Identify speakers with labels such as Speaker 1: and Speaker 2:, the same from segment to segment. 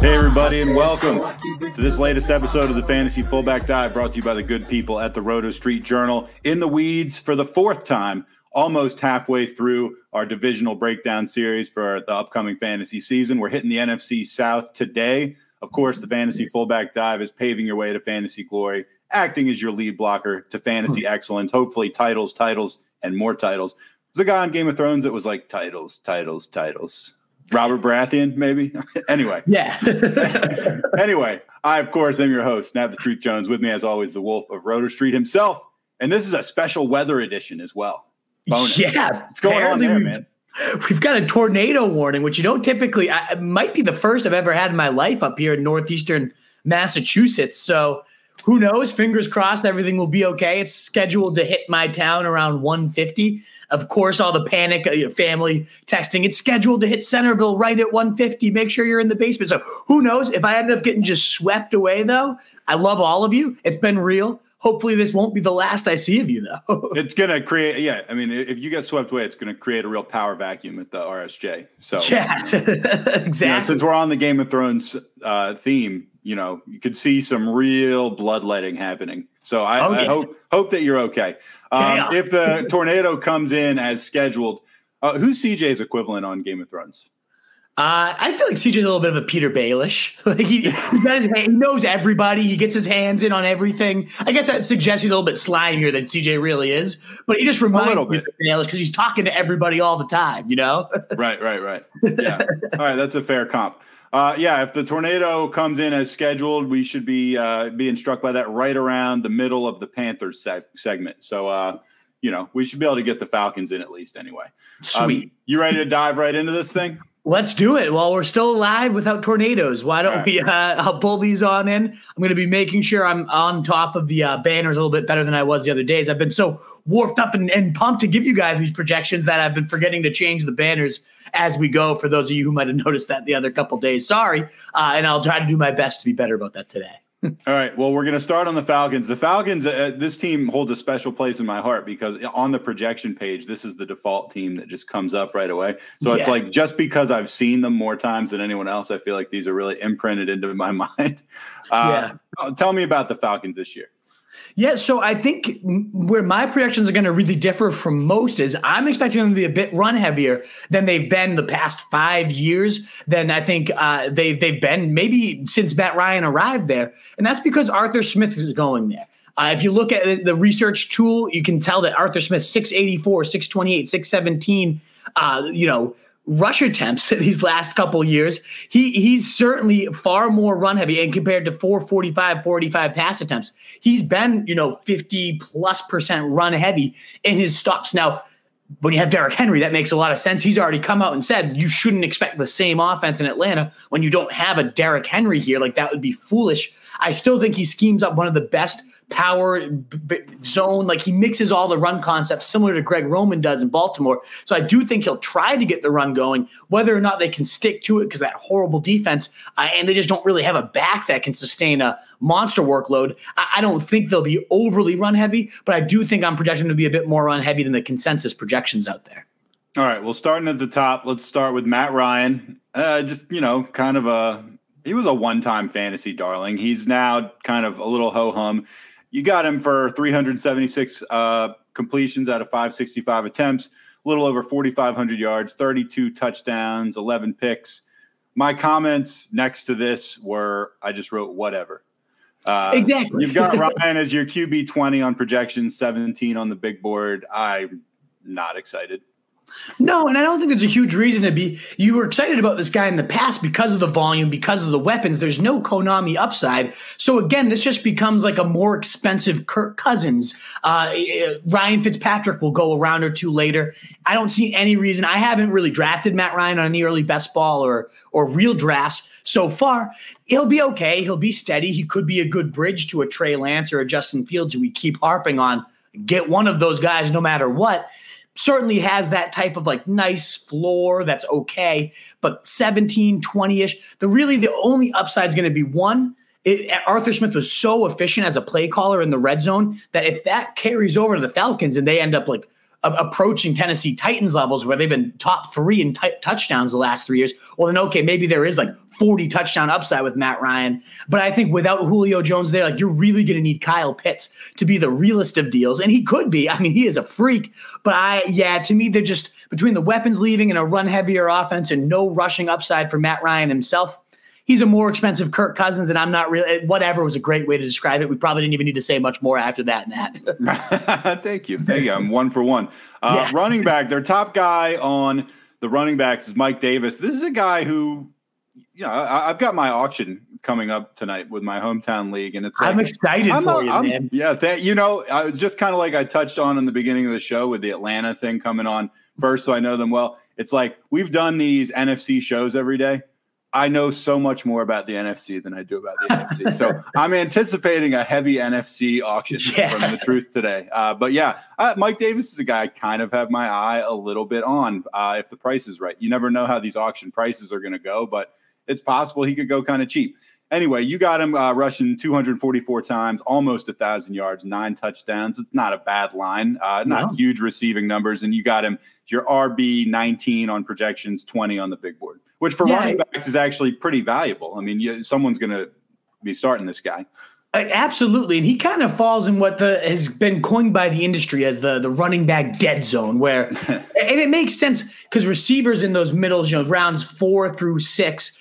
Speaker 1: Hey, everybody, and welcome to this latest episode of the Fantasy Fullback Dive brought to you by the good people at the Roto Street Journal. In the weeds for the fourth time, almost halfway through our divisional breakdown series for the upcoming fantasy season. We're hitting the NFC South today. Of course, the Fantasy Fullback Dive is paving your way to fantasy glory, acting as your lead blocker to fantasy hmm. excellence, hopefully, titles, titles, and more titles. There's a guy on Game of Thrones that was like titles, titles, titles. Robert Baratheon, maybe. anyway,
Speaker 2: Yeah.
Speaker 1: anyway, I of course am your host, Nat the Truth Jones. With me, as always, the Wolf of Roto Street himself, and this is a special weather edition as well. Bonus.
Speaker 2: yeah.
Speaker 1: What's going on there,
Speaker 2: we've-
Speaker 1: man?
Speaker 2: We've got a tornado warning, which you don't typically, I, it might be the first I've ever had in my life up here in northeastern Massachusetts. So who knows? Fingers crossed, everything will be okay. It's scheduled to hit my town around 150. Of course, all the panic, uh, you know, family texting. It's scheduled to hit Centerville right at 150. Make sure you're in the basement. So who knows? If I end up getting just swept away, though, I love all of you. It's been real. Hopefully, this won't be the last I see of you, though.
Speaker 1: It's gonna create, yeah. I mean, if you get swept away, it's gonna create a real power vacuum at the RSJ. So,
Speaker 2: yeah,
Speaker 1: you know,
Speaker 2: exactly.
Speaker 1: since we're on the Game of Thrones uh, theme, you know, you could see some real bloodletting happening. So I,
Speaker 2: Oh,
Speaker 1: I hope hope that you're okay. Um, if the tornado comes in as scheduled, uh, who's CJ's equivalent on Game of Thrones?
Speaker 2: Uh, I feel like CJ's a little bit of a Petyr Baelish. like he, his, hand- he knows everybody. He gets his hands in on everything. I guess that suggests he's a little bit slimier than CJ really is. But he just reminds me of Baelish because he's talking to everybody all the time. You know?
Speaker 1: right, right, right. Yeah. All right, that's a fair comp. Uh, yeah, if the tornado comes in as scheduled, we should be uh, being struck by that right around the middle of the Panthers seg- segment. So, uh, you know, we should be able to get the Falcons in at least anyway. Um,
Speaker 2: Sweet.
Speaker 1: you ready to dive right into this thing?
Speaker 2: Let's do it while we're still alive without tornadoes. Why don't
Speaker 1: right.
Speaker 2: we? Uh, I'll pull these on in. I'm going to be making sure I'm on top of the uh, banners a little bit better than I was the other days. I've been so warped up and, and pumped to give you guys these projections that I've been forgetting to change the banners as we go. For those of you who might have noticed that the other couple days, sorry. Uh, and I'll try to do my best to be better about that today.
Speaker 1: All right. Well, we're going to start on the Falcons. The Falcons, uh, this team holds a special place in my heart because on the projection page, this is the default team that just comes up right away. So it's like just because I've seen them more times than anyone else, I feel like these are really imprinted into my mind. Uh, Tell me about the Falcons this year.
Speaker 2: Yeah, so I think where my projections are going to really differ from most is I'm expecting them to be a bit run heavier than they've been the past five years. Than I think uh, they they've been maybe since Matt Ryan arrived there, and that's because Arthur Smith is going there. Uh, if you look at the- research tool, you can tell that Arthur Smith 684, 628, 617, uh, you know, rush attempts these last couple years. He he's certainly far more run heavy and compared to 445, 45 pass attempts. He's been, you know, 50 plus percent run heavy in his stops. Now, when you have Derrick Henry, that makes a lot of sense. He's already come out and said you shouldn't expect the same offense in Atlanta when you don't have a Derrick Henry here. Like that would be foolish. I still think he schemes up one of the best power b- zone. Like he mixes all the run concepts similar to Greg Roman does in Baltimore. So I do think he'll try to get the run going, whether or not they can stick to it because that horrible defense uh, and they just don't really have a back that can sustain a monster workload. I, I don't think they'll be overly run heavy, but I do think I'm projecting to be a bit more run heavy than the consensus projections out there.
Speaker 1: All right. Well, starting at the top, let's start with Matt Ryan. Uh, just, you know, kind of a, he was a one time fantasy darling. He's now kind of a little ho hum. You got him for 376 uh, completions out of 565 attempts, a little over 4,500 yards, 32 touchdowns, 11 picks. My comments next to this were I just wrote whatever. Uh,
Speaker 2: Exactly.
Speaker 1: You've got Ryan as your QB 20 on projections, 17 on the big board. I'm not excited.
Speaker 2: No, and I don't think there's a huge reason to be. You were excited about this guy in the past because of the volume, because of the weapons. There's no Konami upside. So again, this just becomes like a more expensive Kirk Cousins. Uh, Ryan Fitzpatrick will go a round or two later. I don't see any reason. I haven't really drafted Matt Ryan on any early best ball or or real drafts so far. He'll be okay. He'll be steady. He could be a good bridge to a Trey Lance or a Justin Fields who we keep harping on. Get one of those guys no matter what certainly has that type of like nice floor that's okay but 17 20ish the really the only upside is going to be one it, Arthur Smith was so efficient as a play caller in the red zone that if that carries over to the Falcons and they end up like approaching Tennessee Titans levels where they've been top three in t- touchdowns the last three years, well, then okay, maybe there is like 40 touchdown upside with Matt Ryan. But I think without Julio Jones there, like you're really going to need Kyle Pitts to be the realest of deals. And he could be. I mean, he is a freak. But I, yeah, to me, they're just between the weapons leaving and a run heavier offense and no rushing upside for Matt Ryan himself he's a more expensive Kirk Cousins, and I'm not really whatever was a great way to describe it. We probably didn't even need to say much more after that.
Speaker 1: Nat. Thank you, thank you. I'm one for one. Uh, yeah. Running back, their top guy on the running backs is Mike Davis. This is a guy who, you know, I, have got my auction coming up tonight with my hometown league, and it's
Speaker 2: like, I'm excited I'm for a, you, I'm, man.
Speaker 1: Yeah, that, you know, I, just kind of like I touched on in the beginning of the show with the Atlanta thing coming on first, so I know them well. It's like we've done these NFC shows every day I know so much more about the NFC than I do about the NFC. So I'm anticipating a heavy NFC auction yeah. from the truth today. Uh, but yeah, uh, Mike Davis is a guy I kind of have my eye a little bit on uh, if the price is right. You never know how these auction prices are going to go, but it's possible he could go kind of cheap. Anyway, you got him uh, rushing 244 times, almost a thousand yards, nine touchdowns. It's not a bad line, uh, not no. huge receiving numbers, and you got him your RB 19 on projections, 20 on the big board which for yeah. running backs is actually pretty valuable. I mean, you, someone's going to be starting this guy.
Speaker 2: Absolutely, and he kind of falls in what the has been coined by the industry as the the running back dead zone, where and it makes sense because receivers in those middles, you know, rounds four through six,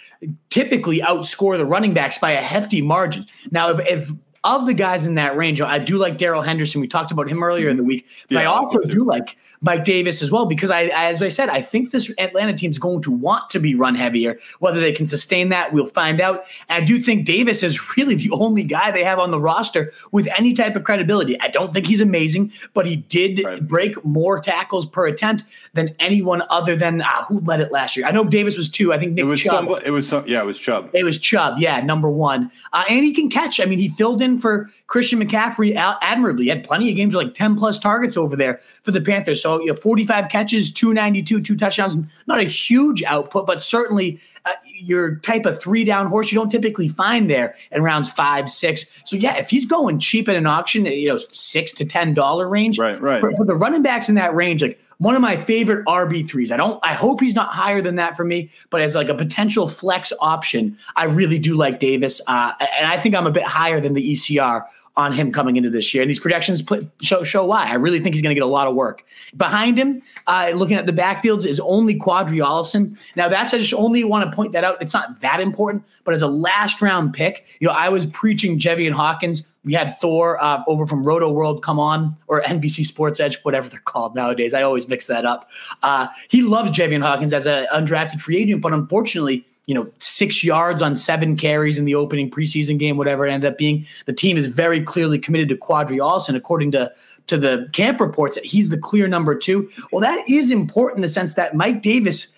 Speaker 2: typically outscore the running backs by a hefty margin. Now, if, if of the guys in that range, I do like Darrell Henderson. We talked about him earlier in the week, but yeah, I also do like Mike Davis as well because I, as I said, I think this Atlanta team is going to want to be run heavier. Whether they can sustain that, we'll find out. And I do think Davis is really the only guy they have on the roster with any type of credibility. I don't think he's amazing, but he did right. break more tackles per attempt than anyone other than uh, who led it last year. I know Davis was two. I think Nick
Speaker 1: it was
Speaker 2: Chubb.
Speaker 1: Some, it was some, yeah, it was Chubb.
Speaker 2: It was Chubb. Yeah, number one, uh, and he can catch. I mean, he filled in for Christian McCaffrey admirably. He had plenty of games with like 10 plus targets over there for the Panthers. So, you know, 45 catches, 292, two touchdowns. Not a huge output, but certainly uh, your type of three down horse you don't typically find there in rounds five, six. So, yeah, if he's going cheap at an auction, you know, six to $10 range.
Speaker 1: Right, right.
Speaker 2: For, for the running backs in that range, like one of my favorite RB3s. I don't I hope he's not higher than that for me, but as like a potential flex option, I really do like Davis. Uh, and I think I'm a bit higher than the ECR on him coming into this year. And these projections show, show why. I really think he's going to get a lot of work. Behind him, uh, looking at the backfields, is only Qadree Ollison. Now, that's, I just only want to point that out. It's not that important, but as a last round pick, you know, I was preaching Javian Hawkins we had Thor uh, over from Rotoworld come on, or NBC Sports Edge, whatever they're called nowadays. I always mix that up. Uh, he loves Javian Hawkins as an undrafted free agent, but unfortunately, you know, six yards on seven carries in the opening preseason game, whatever it ended up being. The team is very clearly committed to Qadree Ollison, according to to the camp reports. He's the clear number two. Well, that is important in the sense that Mike Davis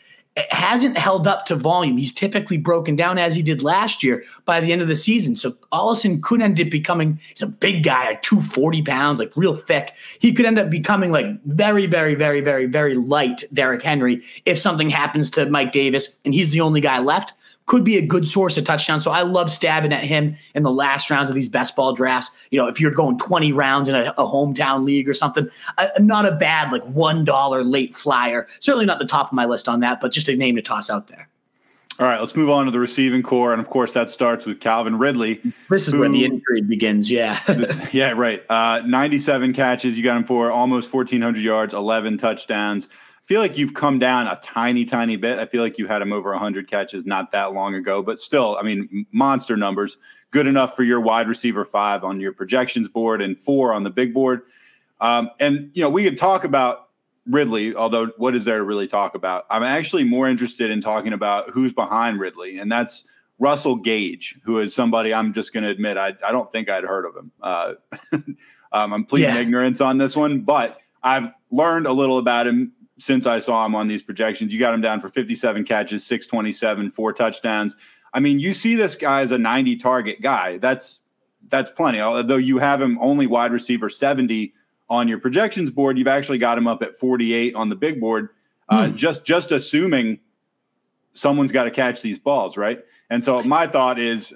Speaker 2: hasn't held up to volume. He's typically broken down as he did last year by the end of the season. So Ollison could end up becoming he's a big guy, like 240 pounds, like real thick. He could end up becoming like very, very, very, very, very light Derrick Henry if something happens to Mike Davis and he's the only guy left could be a good source of touchdowns. So I love stabbing at him in the last rounds of these best ball drafts. You know, if you're going 20 rounds in a, a hometown league or something, uh, not a bad like $1 late flyer. Certainly not the top of my list on that, but just a name to toss out there.
Speaker 1: All right, let's move on to the receiving corps. And of course, that starts with Calvin Ridley.
Speaker 2: This is who, where the injury begins. Yeah.
Speaker 1: this, yeah, right. Uh, 97 catches. You got him for almost 1,400 yards, 11 touchdowns feel like you've come down a tiny, tiny bit. I feel like you had him over 100 catches not that long ago, but still, I mean, monster numbers. Good enough for your wide receiver five on your projections board and four on the big board. Um, and, you know, we could talk about Ridley, although what is there to really talk about? I'm actually more interested in talking about who's behind Ridley, and that's Russell Gage, who is somebody I'm just going to admit I, I don't think I'd heard of him. Uh, um, I'm pleading yeah. ignorance on this one, but I've learned a little about him since I saw him on these projections. You got him down for 57 catches, 627, four touchdowns. I mean, you see this guy as a 90 target guy. That's that's plenty. Although you have him only wide receiver 70 on your projections board, you've actually got him up at 48 on the big board. Uh, hmm. Just just assuming someone's got to catch these balls, right? And so my thought is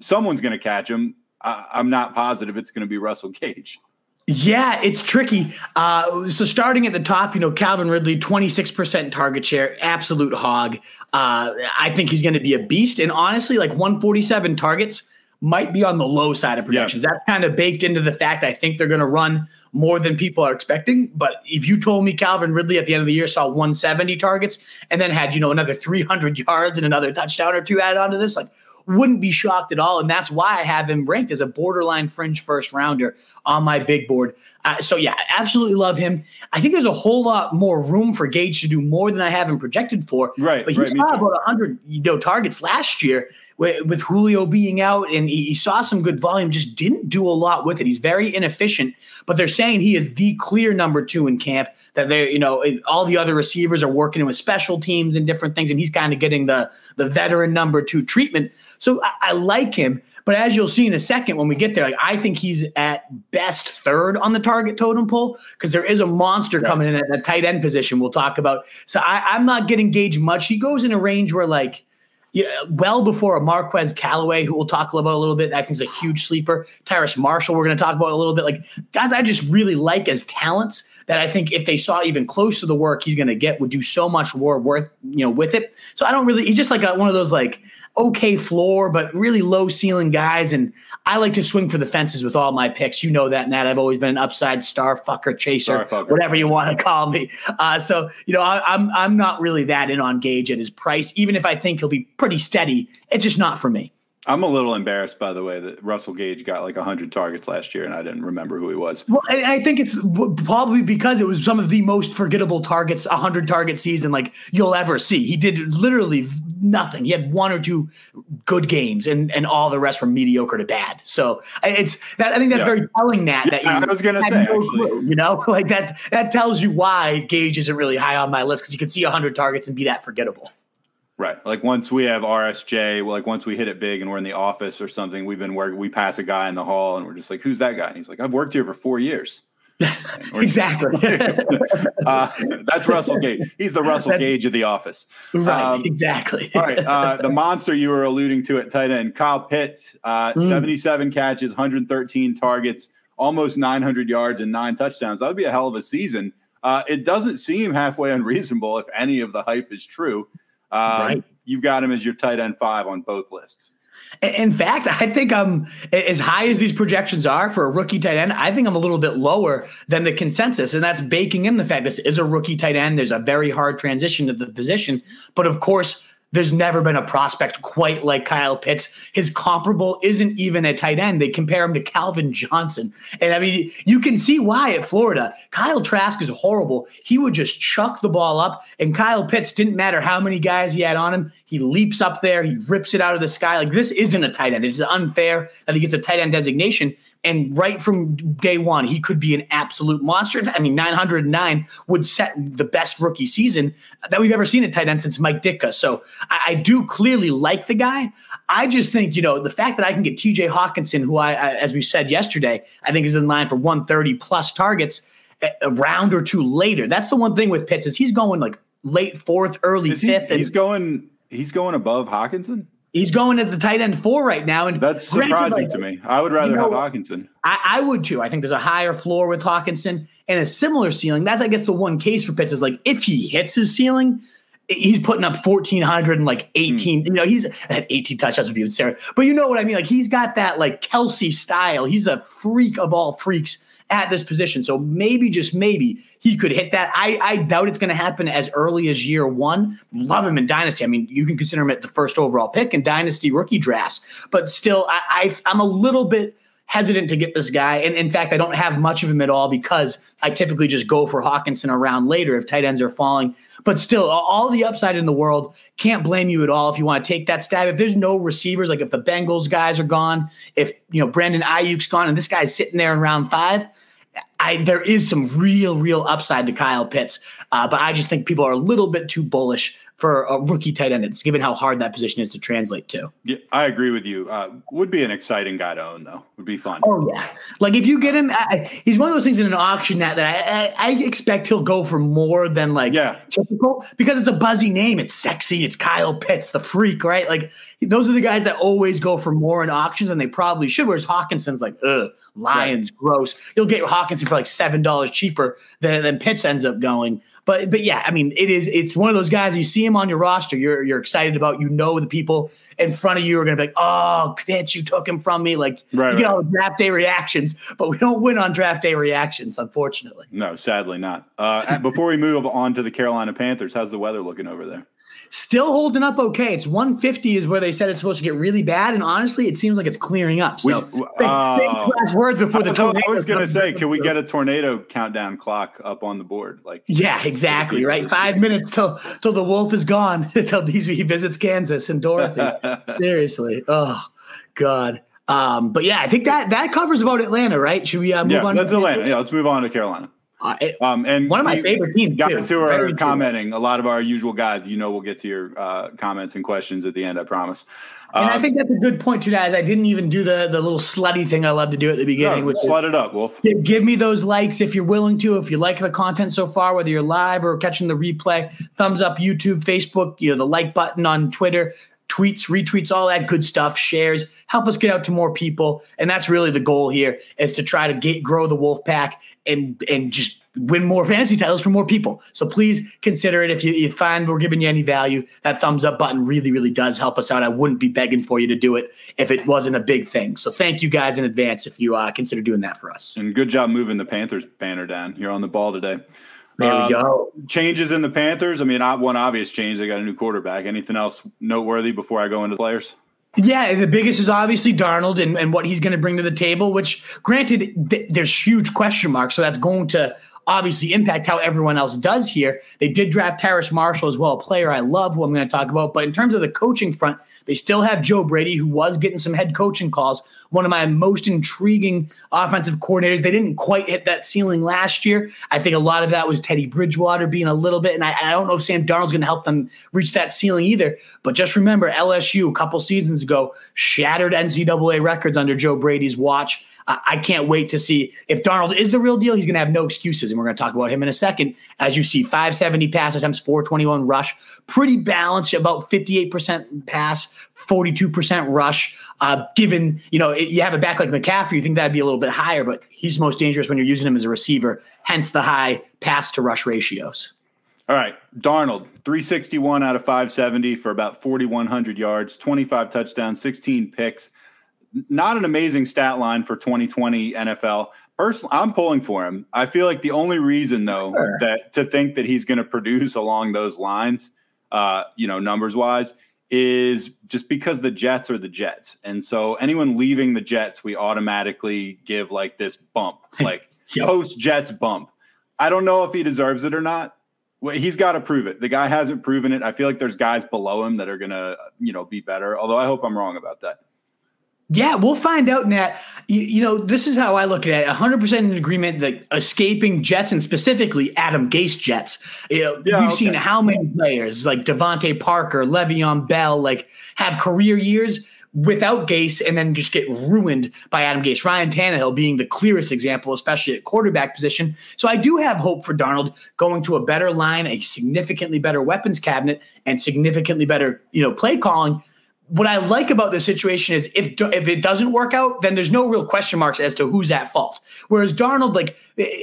Speaker 1: someone's going to catch him. I, I'm not positive it's going to be Russell Gage.
Speaker 2: Yeah, it's tricky. Uh, so starting at the top, you know, Calvin Ridley, 26% target share, absolute hog. Uh, I think he's going to be a beast. And honestly, like 147 targets might be on the low side of projections. Yeah. That's kind of baked into the fact I think they're going to run more than people are expecting. But if you told me Calvin Ridley at the end of the year saw 170 targets and then had, you know, another 300 yards and another touchdown or two added onto this, like wouldn't be shocked at all. And that's why I have him ranked as a borderline fringe first rounder on my big board. Uh, so, yeah, absolutely love him. I think there's a whole lot more room for Gage to do more than I have him projected for.
Speaker 1: Right.
Speaker 2: But he
Speaker 1: right,
Speaker 2: saw about 100 you know, targets last year with, with Julio being out, and he, he saw some good volume, just didn't do a lot with it. He's very inefficient, but they're saying he is the clear number two in camp. That they, you know, all the other receivers are working with special teams and different things, and he's kind of getting the the veteran number two treatment. So I, I like him. But as you'll see in a second when we get there, like I think he's at best third on the target totem pole because there is a monster yeah. coming in at the tight end position. We'll talk about. So I, am not getting Gage much. He goes in a range where like yeah, well before a Marquez Callaway, who we'll talk about a little bit. I think is a huge sleeper. Terrace Marshall, we're going to talk about a little bit. Like guys, I just really like as talents that I think if they saw even close to the work he's going to get, would do so much more worth you know with it. So I don't really. He's just like a, one of those like okay floor, but really low ceiling guys. And I like to swing for the fences with all my picks. You know that, Nat. I've always been an upside star fucker chaser, fucker. whatever you want to call me. Uh, so you know, I, I'm I'm not really that in on Gage at his price, even if I think he'll be pretty steady. It's just not for me.
Speaker 1: I'm a little embarrassed, by the way, that Russell Gage got like 100 targets last year and I didn't remember who he was.
Speaker 2: Well, I, think it's probably because it was some of the most forgettable targets, 100 target season like you'll ever see. He did literally nothing. He had one or two good games and, and all the rest from mediocre to bad. So it's that I think that's yeah. very telling, Nat. That
Speaker 1: yeah, I was going to say, no
Speaker 2: clue, you know, like that, that tells you why Gage isn't really high on my list because you could see 100 targets and be that forgettable.
Speaker 1: Right. Like once we have RSJ, like once we hit it big and we're in the office or something, we've been working, we pass a guy in the hall and we're just like, who's that guy? And he's like, I've worked here for four years.
Speaker 2: exactly.
Speaker 1: uh, that's Russell Gage. He's the Russell that's, Gage of the office.
Speaker 2: Right. Um, exactly.
Speaker 1: all right. Uh, the monster you were alluding to at tight end, Kyle Pitts, uh, mm. 77 catches, 113 targets, almost 900 yards and nine touchdowns. That would be a hell of a season. Uh, it doesn't seem halfway unreasonable if any of the hype is true. Um, right. You've got him as your tight end five on both lists.
Speaker 2: In fact, I think I'm as high as these projections are for a rookie tight end. I think I'm a little bit lower than the consensus, and that's baking in the fact this is a rookie tight end. There's a very hard transition to the position, but of course, there's never been a prospect quite like Kyle Pitts. His comparable isn't even a tight end. They compare him to Calvin Johnson. And I mean, you can see why at Florida. Kyle Trask is horrible. He would just chuck the ball up, and Kyle Pitts didn't matter how many guys he had on him. He leaps up there, he rips it out of the sky. Like this isn't a tight end. It's unfair that he gets a tight end designation. And right from day one, he could be an absolute monster. I mean, 909 would set the best rookie season that we've ever seen at tight end since Mike Ditka. So I, I do clearly like the guy. I just think, you know, the fact that I can get TJ Hockenson, who I, I as we said yesterday, I think is in line for 130 plus targets a round or two later. That's the one thing with Pitts is he's going like late fourth, early he, fifth.
Speaker 1: He's going he's going above Hockenson.
Speaker 2: He's going as the tight end four right now, and
Speaker 1: that's surprising like, to me. I would rather you know, have Hockenson.
Speaker 2: I, I, would too. I think there's a higher floor with Hockenson and a similar ceiling. That's I guess the one case for Pitts is like if he hits his ceiling, he's putting up 1400 and like 18 mm. you know he's at 18 touchdowns would be with sarah but you know what i mean like he's got that like Kelce style he's a freak of all freaks at this position. So maybe, just maybe, he could hit that. I, I doubt it's going to happen as early as year one. Love him in Dynasty. I mean, you can consider him at the first overall pick in Dynasty rookie drafts, but still, I, I I'm a little bit hesitant to get this guy. And in fact, I don't have much of him at all because I typically just go for Hockenson around later if tight ends are falling. But still, all the upside in the world, can't blame you at all if you want to take that stab. If there's no receivers, like if the Bengals guys are gone, if you know Brandon Aiyuk's gone and this guy's sitting there in round five, I, there is some real, real upside to Kyle Pitts, uh, but I just think people are a little bit too bullish for a rookie tight end. It's given how hard that position is to translate to.
Speaker 1: Yeah, I agree with you. Uh, would be an exciting guy to own, though. Would be fun.
Speaker 2: Oh yeah, like if you get him, I, he's one of those things in an auction that, that I, I, expect he'll go for more than like
Speaker 1: yeah.
Speaker 2: typical because it's a buzzy name. It's sexy. It's Kyle Pitts, the freak, right? Like those are the guys that always go for more in auctions, and they probably should. Whereas Hockenson's like, ugh Lions, right. gross. You'll get Hockenson for like seven dollars cheaper than, than Pitts ends up going. But but yeah, I mean, it is it's one of those guys you see him on your roster, you're you're excited about. You know the people in front of you are gonna be like, oh, Pitts, you took him from me. Like right, you get all the draft day reactions, but we don't win on draft day reactions, unfortunately.
Speaker 1: No, sadly not. Uh, before we move on to the Carolina Panthers, how's the weather looking over there?
Speaker 2: Still holding up okay. It's 150 is where they said it's supposed to get really bad, and honestly, it seems like it's clearing up. So, we, uh, last words before the.
Speaker 1: I was, I was going to say, can we get a tornado countdown clock up on the board? Like,
Speaker 2: yeah, exactly. Right, five minutes till till the wolf is gone. till he visits Kansas and Dorothy. Seriously, oh God. Um, but yeah, I think that that covers about Atlanta, right? Should we uh, move
Speaker 1: yeah,
Speaker 2: on?
Speaker 1: That's Atlanta. Yeah, let's move on to Carolina.
Speaker 2: Uh, um, and one of my favorite teams,
Speaker 1: guys too. who are commenting, true. a lot of our usual guys. You know, we'll get to your uh, comments and questions at the end. I promise.
Speaker 2: And I um, think that's a good point too, guys. I didn't even do the the little slutty thing I love to do at the beginning. No,
Speaker 1: which slut it up, Wolf.
Speaker 2: Give, give me those likes if you're willing to. If you like the content so far, whether you're live or catching the replay, thumbs up, YouTube, Facebook, you know, the like button on Twitter tweets, retweets, all that good stuff, shares, help us get out to more people. And that's really the goal here is to try to get grow the wolf pack and and just win more fantasy titles for more people. So please consider it if you, you, find we're giving you any value. That thumbs up button really, really does help us out. I wouldn't be begging for you to do it if it wasn't a big thing. So thank you guys in advance if you uh, consider doing that for us.
Speaker 1: And good job moving the Panthers banner down. You're on the ball today.
Speaker 2: There um, we go.
Speaker 1: Changes in the Panthers. I mean, one obvious change. They got a new quarterback. Anything else noteworthy before I go into players?
Speaker 2: Yeah, the biggest is obviously Darnold and, and what he's going to bring to the table, which granted, th- there's huge question marks. So that's going to obviously impact how everyone else does here. They did draft Terrace Marshall as well, a player I love who I'm going to talk about. But in terms of the coaching front, they still have Joe Brady, who was getting some head coaching calls, one of my most intriguing offensive coordinators. They didn't quite hit that ceiling last year. I think a lot of that was Teddy Bridgewater being a little bit, and I, I don't know if Sam Darnold's going to help them reach that ceiling either. But just remember, LSU a couple seasons ago shattered NCAA records under Joe Brady's watch. I can't wait to see if Darnold is the real deal. He's going to have no excuses, and we're going to talk about him in a second. As you see, 570 pass attempts, 421 rush, pretty balanced, about 58% pass, 42% rush. Uh, given you know you have a back like McCaffrey, you think that'd be a little bit higher, but he's most dangerous when you're using him as a receiver. Hence the high pass to rush ratios.
Speaker 1: All right, Darnold, 361 out of 570 for about 4,100 yards, 25 touchdowns, 16 picks not an amazing stat line for 2020 NFL. Personally, I'm pulling for him. I feel like the only reason, though, sure. that to think that he's going to produce along those lines, uh, you know, numbers wise, is just because the Jets are the Jets, and so anyone leaving the Jets, we automatically give like this bump, like yep. post Jets bump. I don't know if he deserves it or not. Well, he's got to prove it. The guy hasn't proven it. I feel like there's guys below him that are going to, you know, be better. Although I hope I'm wrong about that.
Speaker 2: Yeah, we'll find out, Nat. You, you, know, this is how I look at it. 100% in agreement that escaping Jets and specifically Adam Gase Jets. You know, yeah, we've okay. seen how many players like DeVante Parker, Le'Veon Bell, like have career years without Gase and then just get ruined by Adam Gase. Ryan Tannehill being the clearest example, especially at quarterback position. So I do have hope for Darnold going to a better line, a significantly better weapons cabinet, and significantly better, you know, play calling what I like about this situation is if if it doesn't work out, then there's no real question marks as to who's at fault. Whereas Darnold, like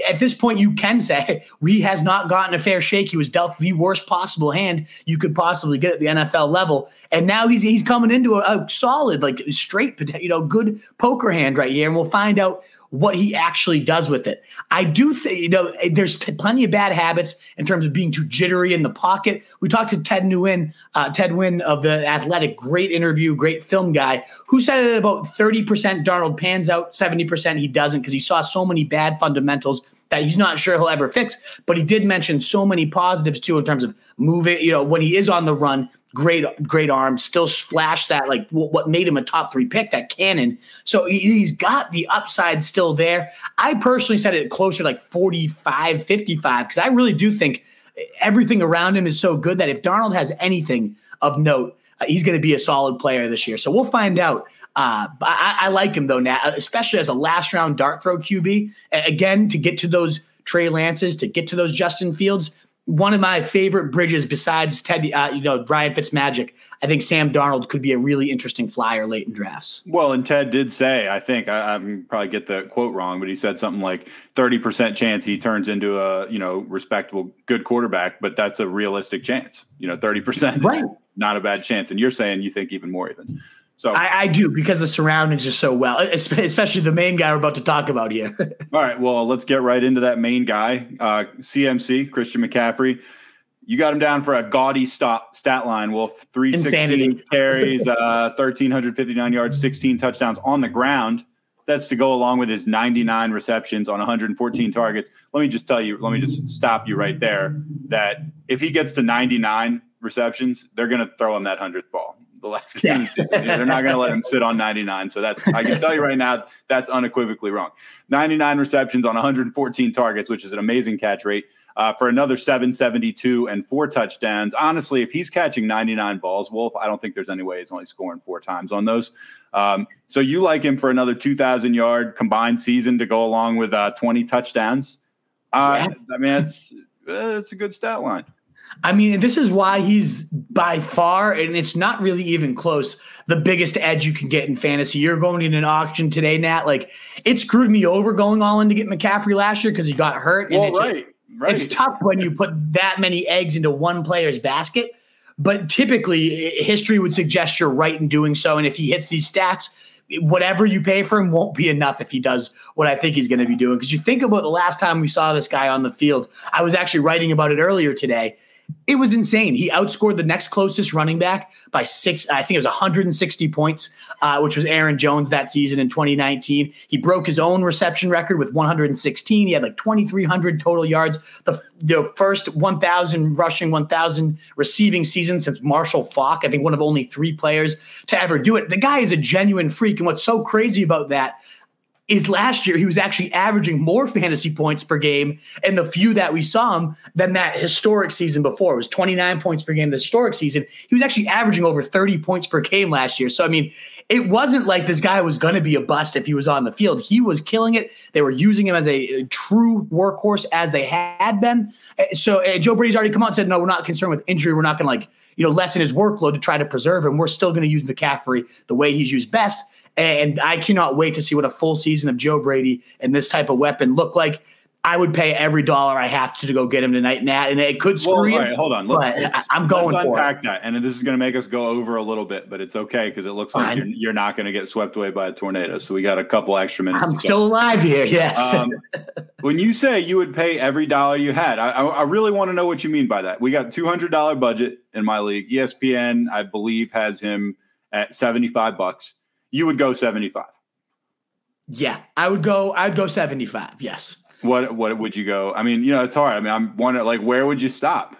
Speaker 2: at this point, you can say he has not gotten a fair shake. He was dealt the worst possible hand you could possibly get at the NFL level, and now he's he's coming into a, a solid, like straight, you know, good poker hand right here, and we'll find out what he actually does with it. I do think, you know, there's t- plenty of bad habits in terms of being too jittery in the pocket. We talked to Ted Nguyen, uh, Ted Nguyen of the Athletic, great interview, great film guy, who said it about 30% Darnold pans out, 70% he doesn't because he saw so many bad fundamentals that he's not sure he'll ever fix. But he did mention so many positives too in terms of moving, you know, when he is on the run, great great arm still flash that like what made him a top three pick that cannon. So he's got the upside still there. I personally said it closer like 45 55 because i really do think everything around him is so good that if Darnold has anything of note uh, he's going to be a solid player this year. So we'll find out. Uh, I, I like him though now especially as a last round dart throw qb again to get to those trey lances to get to those justin fields one of my favorite bridges besides Ted, uh, you know, Ryan Fitzmagic. I think Sam Darnold could be a really interesting flyer late in drafts.
Speaker 1: Well, and Ted did say, I think I, I probably get the quote wrong, but he said something like thirty percent chance he turns into a you know respectable, good quarterback. But that's a realistic chance. You know, thirty percent, right? Not a bad chance. And you're saying you think even more even.
Speaker 2: So I, I, do because the surroundings are so well, especially the main guy we're about to talk about here.
Speaker 1: All right, well, let's get right into that main guy, uh, CMC Christian McCaffrey. You got him down for a gaudy stat, stat line. Well, 316 carries, uh, 1,359 yards, 16 touchdowns on the ground. That's to go along with his 99 receptions on 114 targets. Let me just tell you, let me just stop you right there that if he gets to 99 receptions, they're going to throw him that 100th ball the last game yeah. of the season. They're not going to let him sit on 99. So that's I can tell you right now that's unequivocally wrong. 99 receptions on 114 targets, which is an amazing catch rate uh, for another 772 and four touchdowns. Honestly, if he's catching 99 balls, Wolf, I don't think there's any way he's only scoring four times on those. Um, so you like him for another 2,000 yard combined season to go along with uh, 20 touchdowns? Uh, yeah. I mean, it's it's a good stat line.
Speaker 2: I mean, this is why he's by far, and it's not really even close, the biggest edge you can get in fantasy. You're going in an auction today, Nat. Like, it screwed me over going all in to get McCaffrey last year because he got hurt.
Speaker 1: And well, right,
Speaker 2: just,
Speaker 1: right.
Speaker 2: It's tough when you put that many eggs into one player's basket. But typically, history would suggest you're right in doing so. And if he hits these stats, whatever you pay for him won't be enough if he does what I think he's going to be doing. Because you think about the last time we saw this guy on the field, I was actually writing about it earlier today it was insane. He outscored the next closest running back by six, I think it was 160 points, uh, which was Aaron Jones that season in 2019. He broke his own reception record with 116. He had like 2,300 total yards. The, the first 1,000 rushing, 1,000 receiving season since Marshall Faulk. I think one of only three players to ever do it. The guy is a genuine freak. And what's so crazy about that is last year he was actually averaging more fantasy points per game and the few that we saw him than that historic season before. It was 29 points per game the historic season. He was actually averaging over 30 points per game last year. So I mean, it wasn't like this guy was going to be a bust if he was on the field. He was killing it. They were using him as a, true workhorse as they had been. Uh, so uh, Joe Brady's already come out and said, "No, we're not concerned with injury. We're not going to like, you know, lessen his workload to try to preserve him. We're still going to use McCaffrey the way he's used best." And I cannot wait to see what a full season of Joe Brady and this type of weapon look like. I would pay every dollar I have to, to go get him tonight, Nat, and it could screw well.
Speaker 1: Right, hold on, let's,
Speaker 2: but I'm going
Speaker 1: let's
Speaker 2: unpack
Speaker 1: it. that, and this is going to make us go over a little bit, but it's okay because it looks like you're, you're, not going to get swept away by a tornado. So we got a couple extra minutes.
Speaker 2: I'm still alive here. Yes. Um,
Speaker 1: when you say you would pay every dollar you had, I, I really want to know what you mean by that. We got two hundred dollar budget in my league. ESPN, I believe, has him at seventy five bucks. You would go seventy five.
Speaker 2: Yeah, I would go. I'd go seventy five. Yes.
Speaker 1: What What would you go? I mean, you know, it's hard. I mean, I'm wondering, like, where would you stop?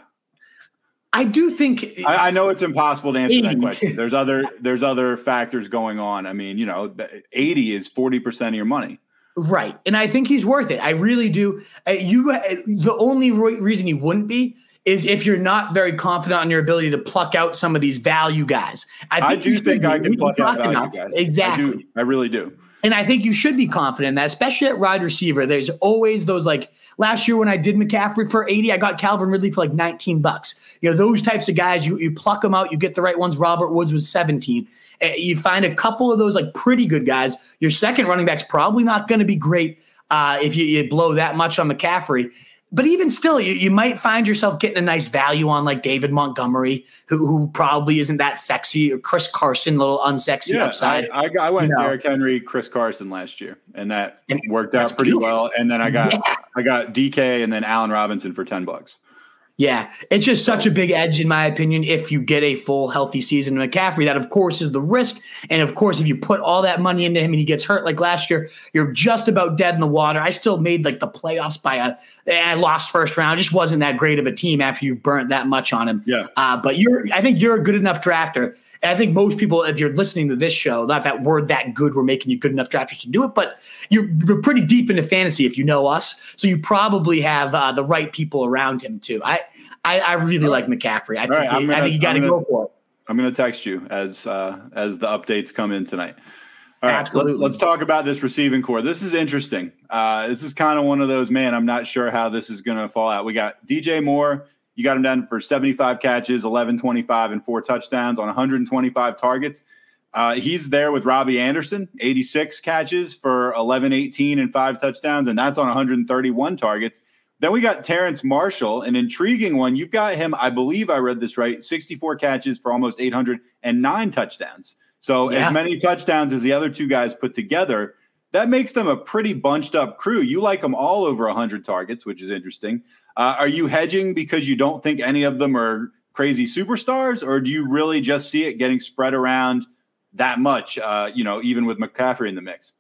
Speaker 2: I do think.
Speaker 1: I, I know it's impossible to answer 80. that question. There's other There's other factors going on. I mean, you know, eighty is forty percent of your money.
Speaker 2: Right, and I think he's worth it. I really do. Uh, you, uh, the only reason he wouldn't be is if you're not very confident on your ability to pluck out some of these value guys.
Speaker 1: I, I do think I can pluck out value enough. guys.
Speaker 2: Exactly.
Speaker 1: I, do. I really do.
Speaker 2: And I think you should be confident in that, especially at wide receiver. There's always those like last year when I did McCaffrey for 80, I got Calvin Ridley for like 19 bucks. You know, those types of guys, you, you pluck them out, you get the right ones. Robert Woods was 17. Eh, you find a couple of those like pretty good guys. Your second running back's probably not going to be great uh, if you, you blow that much on McCaffrey but even still, you, you might find yourself getting a nice value on like David Montgomery, who, who probably isn't that sexy, or Chris Carson, little unsexy yeah, upside.
Speaker 1: I, I, I went you know. Derrick Henry, Chris Carson last year, and that and worked out pretty beautiful. well. And then I got yeah. I got DK and then Allen Robinson for ten bucks.
Speaker 2: Yeah, it's just such a big edge, in my opinion, if you get a full healthy season McCaffrey. That, of course, is the risk. And of course, if you put all that money into him and he gets hurt like last year, you're just about dead in the water. I still made like the playoffs by a, I lost first round. Just wasn't that great of a team after you've burnt that much on him.
Speaker 1: Yeah.
Speaker 2: Uh, but you're, I think you're a good enough drafter. And I think most people, if you're listening to this show, not that we're that good, we're making you good enough drafters to do it, but you're, you're pretty deep into fantasy if you know us. So you probably have uh, the right people around him too. I, I, I really like McCaffrey. I think, right, gonna, I think you got to go for it.
Speaker 1: I'm going to text you as uh, as the updates come in tonight. All right, let's, let's, talk about this receiving corps. This is interesting. Uh, this is kind of one of those, man, I'm not sure how this is going to fall out. We got DJ Moore. You got him down for 75 catches, 11, 25, and four touchdowns on 125 targets. Uh, he's there with Robbie Anderson, 86 catches for 11, 18, and five touchdowns, and that's on 131 targets. Then we got Terrace Marshall, an intriguing one. You've got him, I believe I read this right, 64 catches for almost 809 touchdowns. So yeah. as many touchdowns as the other two guys put together. That makes them a pretty bunched up crew. You like them all over 100 targets, which is interesting. Uh, are you hedging because you don't think any of them are crazy superstars, or do you really just see it getting spread around that much? Uh, you know, even with McCaffrey in the mix.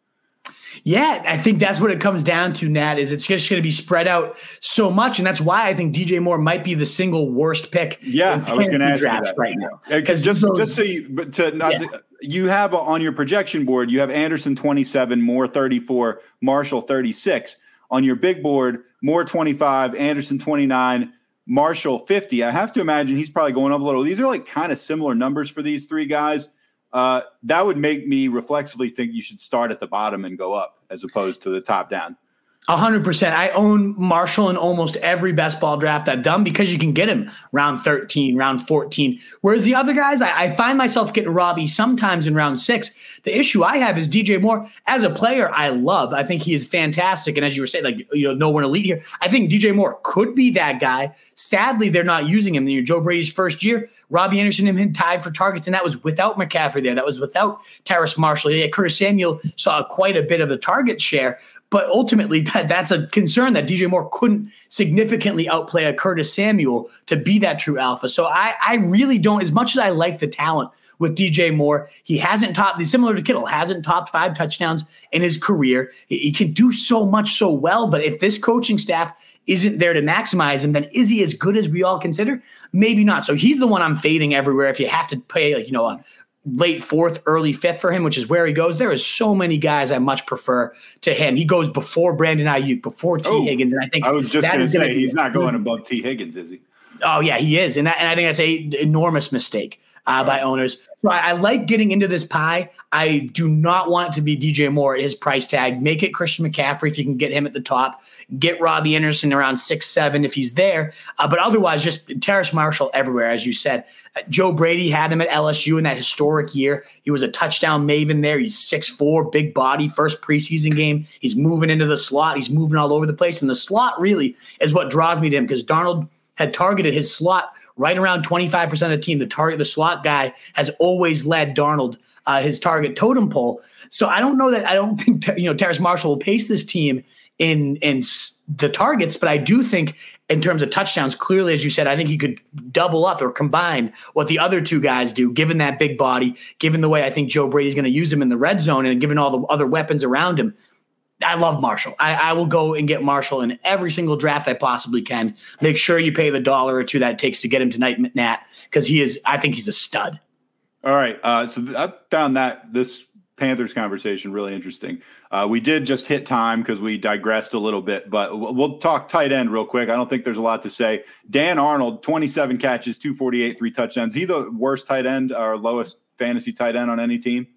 Speaker 2: Yeah, I think that's what it comes down to, Nat, is it's just going to be spread out so much. And that's why I think DJ Moore might be the single worst pick.
Speaker 1: Yeah, I was going to ask you that. right now. Because just, just so you, but to not, yeah. to, you have on your projection board, you have Anderson 27, Moore 34, Marshall 36. On your big board, Moore 25, Anderson 29, Marshall 50. I have to imagine he's probably going up a little. These are like kind of similar numbers for these three guys uh, that would make me reflexively think you should start at the bottom and go up as opposed to the top down
Speaker 2: hundred percent. I own Marshall in almost every best ball draft I've done because you can get him round 13, round 14. Whereas the other guys, I, I, find myself getting Robbie sometimes in round six. The issue I have is DJ Moore as a player, I love. I think he is fantastic. And as you were saying, like, you know, no one elite here. I think DJ Moore could be that guy. Sadly, they're not using him. You Joe Brady's first year, Robbie Anderson and him tied for targets, and that was without McCaffrey there. That was without Terrace Marshall. Yeah, Curtis Samuel saw quite a bit of the target share, but ultimately, that that's a concern that DJ Moore couldn't significantly outplay a Curtis Samuel to be that true alpha. So I, I really don't, as much as I like the talent with DJ Moore, he hasn't topped, he's similar to Kittle, hasn't topped five touchdowns in his career. He, he can do so much so well, but if this coaching staff isn't there to maximize him, then is he as good as we all consider? Maybe not. So he's the one I'm fading everywhere. If you have to pay, like, you know, a late fourth, early fifth for him, which is where he goes. There is so many guys I much prefer to him. He goes before Brandon Aiyuk, before T. Oh, Higgins, and I think
Speaker 1: I was just going to say he's not going above Tee Higgins, is he?
Speaker 2: Oh yeah, he is, and, that, and I think that's a enormous mistake uh, by owners. So I, I, like getting into this pie. I do not want it to be DJ Moore at his price tag. Make it Christian McCaffrey if you can get him at the top. Get Robbie Anderson around six seven if he's there. Uh, but otherwise, just Terrace Marshall everywhere, as you said. Uh, Joe Brady had him at LSU in that historic year. He was a touchdown maven there. He's six four, big body, first preseason game. He's moving into the slot. He's moving all over the place, and the slot really is what draws me to him because Darnold had targeted his slot right around 25% of the team. The target, the slot guy has always led Darnold uh, his target totem pole. So I don't know that I don't think you know Terrace Marshall will pace this team in in the targets, but I do think in terms of touchdowns, clearly as you said, I think he could double up or combine what the other two guys do, given that big body, given the way I think Joe Brady's going to use him in the red zone, and given all the other weapons around him. I love Marshall. I, I, will go and get Marshall in every single draft I possibly can. Make sure you pay the dollar or two that it takes to get him tonight, Nat, because he is. I think he's a stud.
Speaker 1: All right. Uh, so th- I found that this Panthers conversation really interesting. Uh, we did just hit time because we digressed a little bit, but we'll, we'll talk tight end real quick. I don't think there's a lot to say. Dan Arnold, 27 catches, 248, three touchdowns. He the worst tight end or lowest fantasy tight end on any team?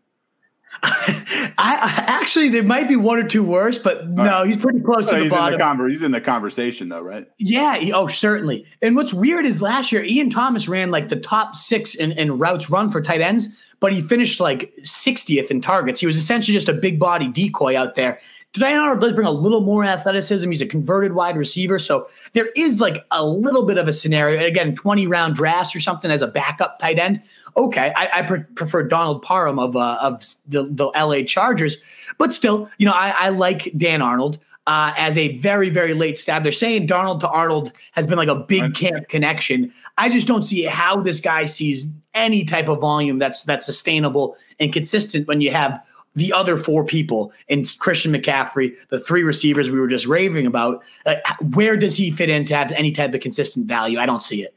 Speaker 2: I, I, actually there might be one or two worse, but no, right. he's pretty close to the bottom.
Speaker 1: The he's in the conversation though, right?
Speaker 2: Yeah. He, oh, certainly. And what's weird is last year Ian Thomas ran like the top six in, in routes run for tight ends, but he finished like 60th in targets. He was essentially just a big body decoy out there. Dan Arnold does bring a little more athleticism. He's a converted wide receiver. So there is like a little bit of a scenario. Again, 20 round drafts or something as a backup tight end. Okay. I, I pre- prefer Donald Parham of, uh, of the, the LA Chargers. But still, you know, I, I like Dan Arnold uh, as a very, very late stab. They're saying Darnold to Arnold has been like a big camp connection. I just don't see how this guy sees any type of volume that's that's sustainable and consistent when you have the other four people in Christian McCaffrey, the three receivers we were just raving about. Uh, where does he fit in to have any type of consistent value? I don't see it.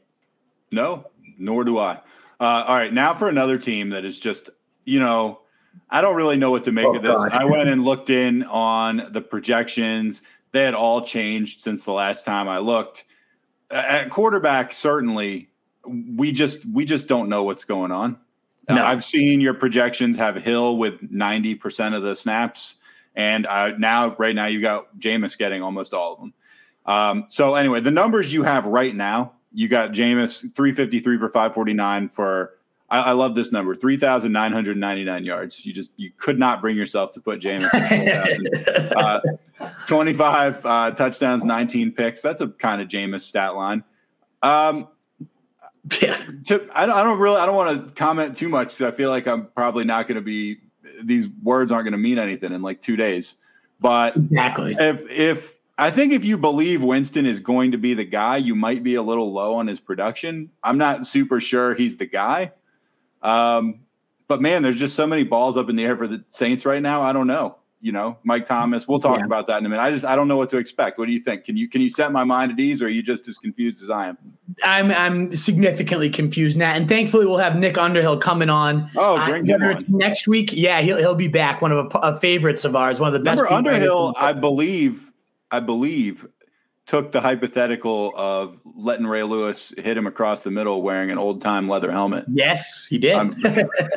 Speaker 1: No, nor do I. Uh, all right, now for another team that is just, you know, I don't really know what to make oh, of this. God. I went and looked in on the projections. They had all changed since the last time I looked. At quarterback, certainly, we just we just don't know what's going on. No. Uh, I've seen your projections have Hill with ninety percent of the snaps, and uh, now right now you got Jameis getting almost all of them. Um, so anyway, the numbers you have right now, you got Jameis three fifty three for five forty nine for I, I love this number: three thousand nine hundred ninety nine yards. You just you could not bring yourself to put Jameis. uh, Twenty five uh, touchdowns, nineteen picks. That's a kind of Jameis stat line. Um, yeah. To, I, don't, I don't really I don't want to comment too much because I feel like I'm probably not going to be. These words aren't going to mean anything in like two days. But
Speaker 2: exactly,
Speaker 1: if if I think if you believe Winston is going to be the guy, you might be a little low on his production. I'm not super sure he's the guy. Um, but man, there's just so many balls up in the air for the Saints right now. I don't know. You know, Mike Thomas. We'll talk yeah. about that in a minute. I just I don't know what to expect. What do you think? Can you can you set my mind at ease, or are you just as confused as I am?
Speaker 2: I'm I'm significantly confused, Nat. And thankfully, we'll have Nick Underhill coming on.
Speaker 1: Oh, uh, on.
Speaker 2: next week. Yeah, he'll he'll be back. One of a, favorites of ours. One of the best.
Speaker 1: Remember Underhill, I believe, I believe took the hypothetical of letting Ray Lewis hit him across the middle wearing an old time leather helmet.
Speaker 2: Yes, he did. Um,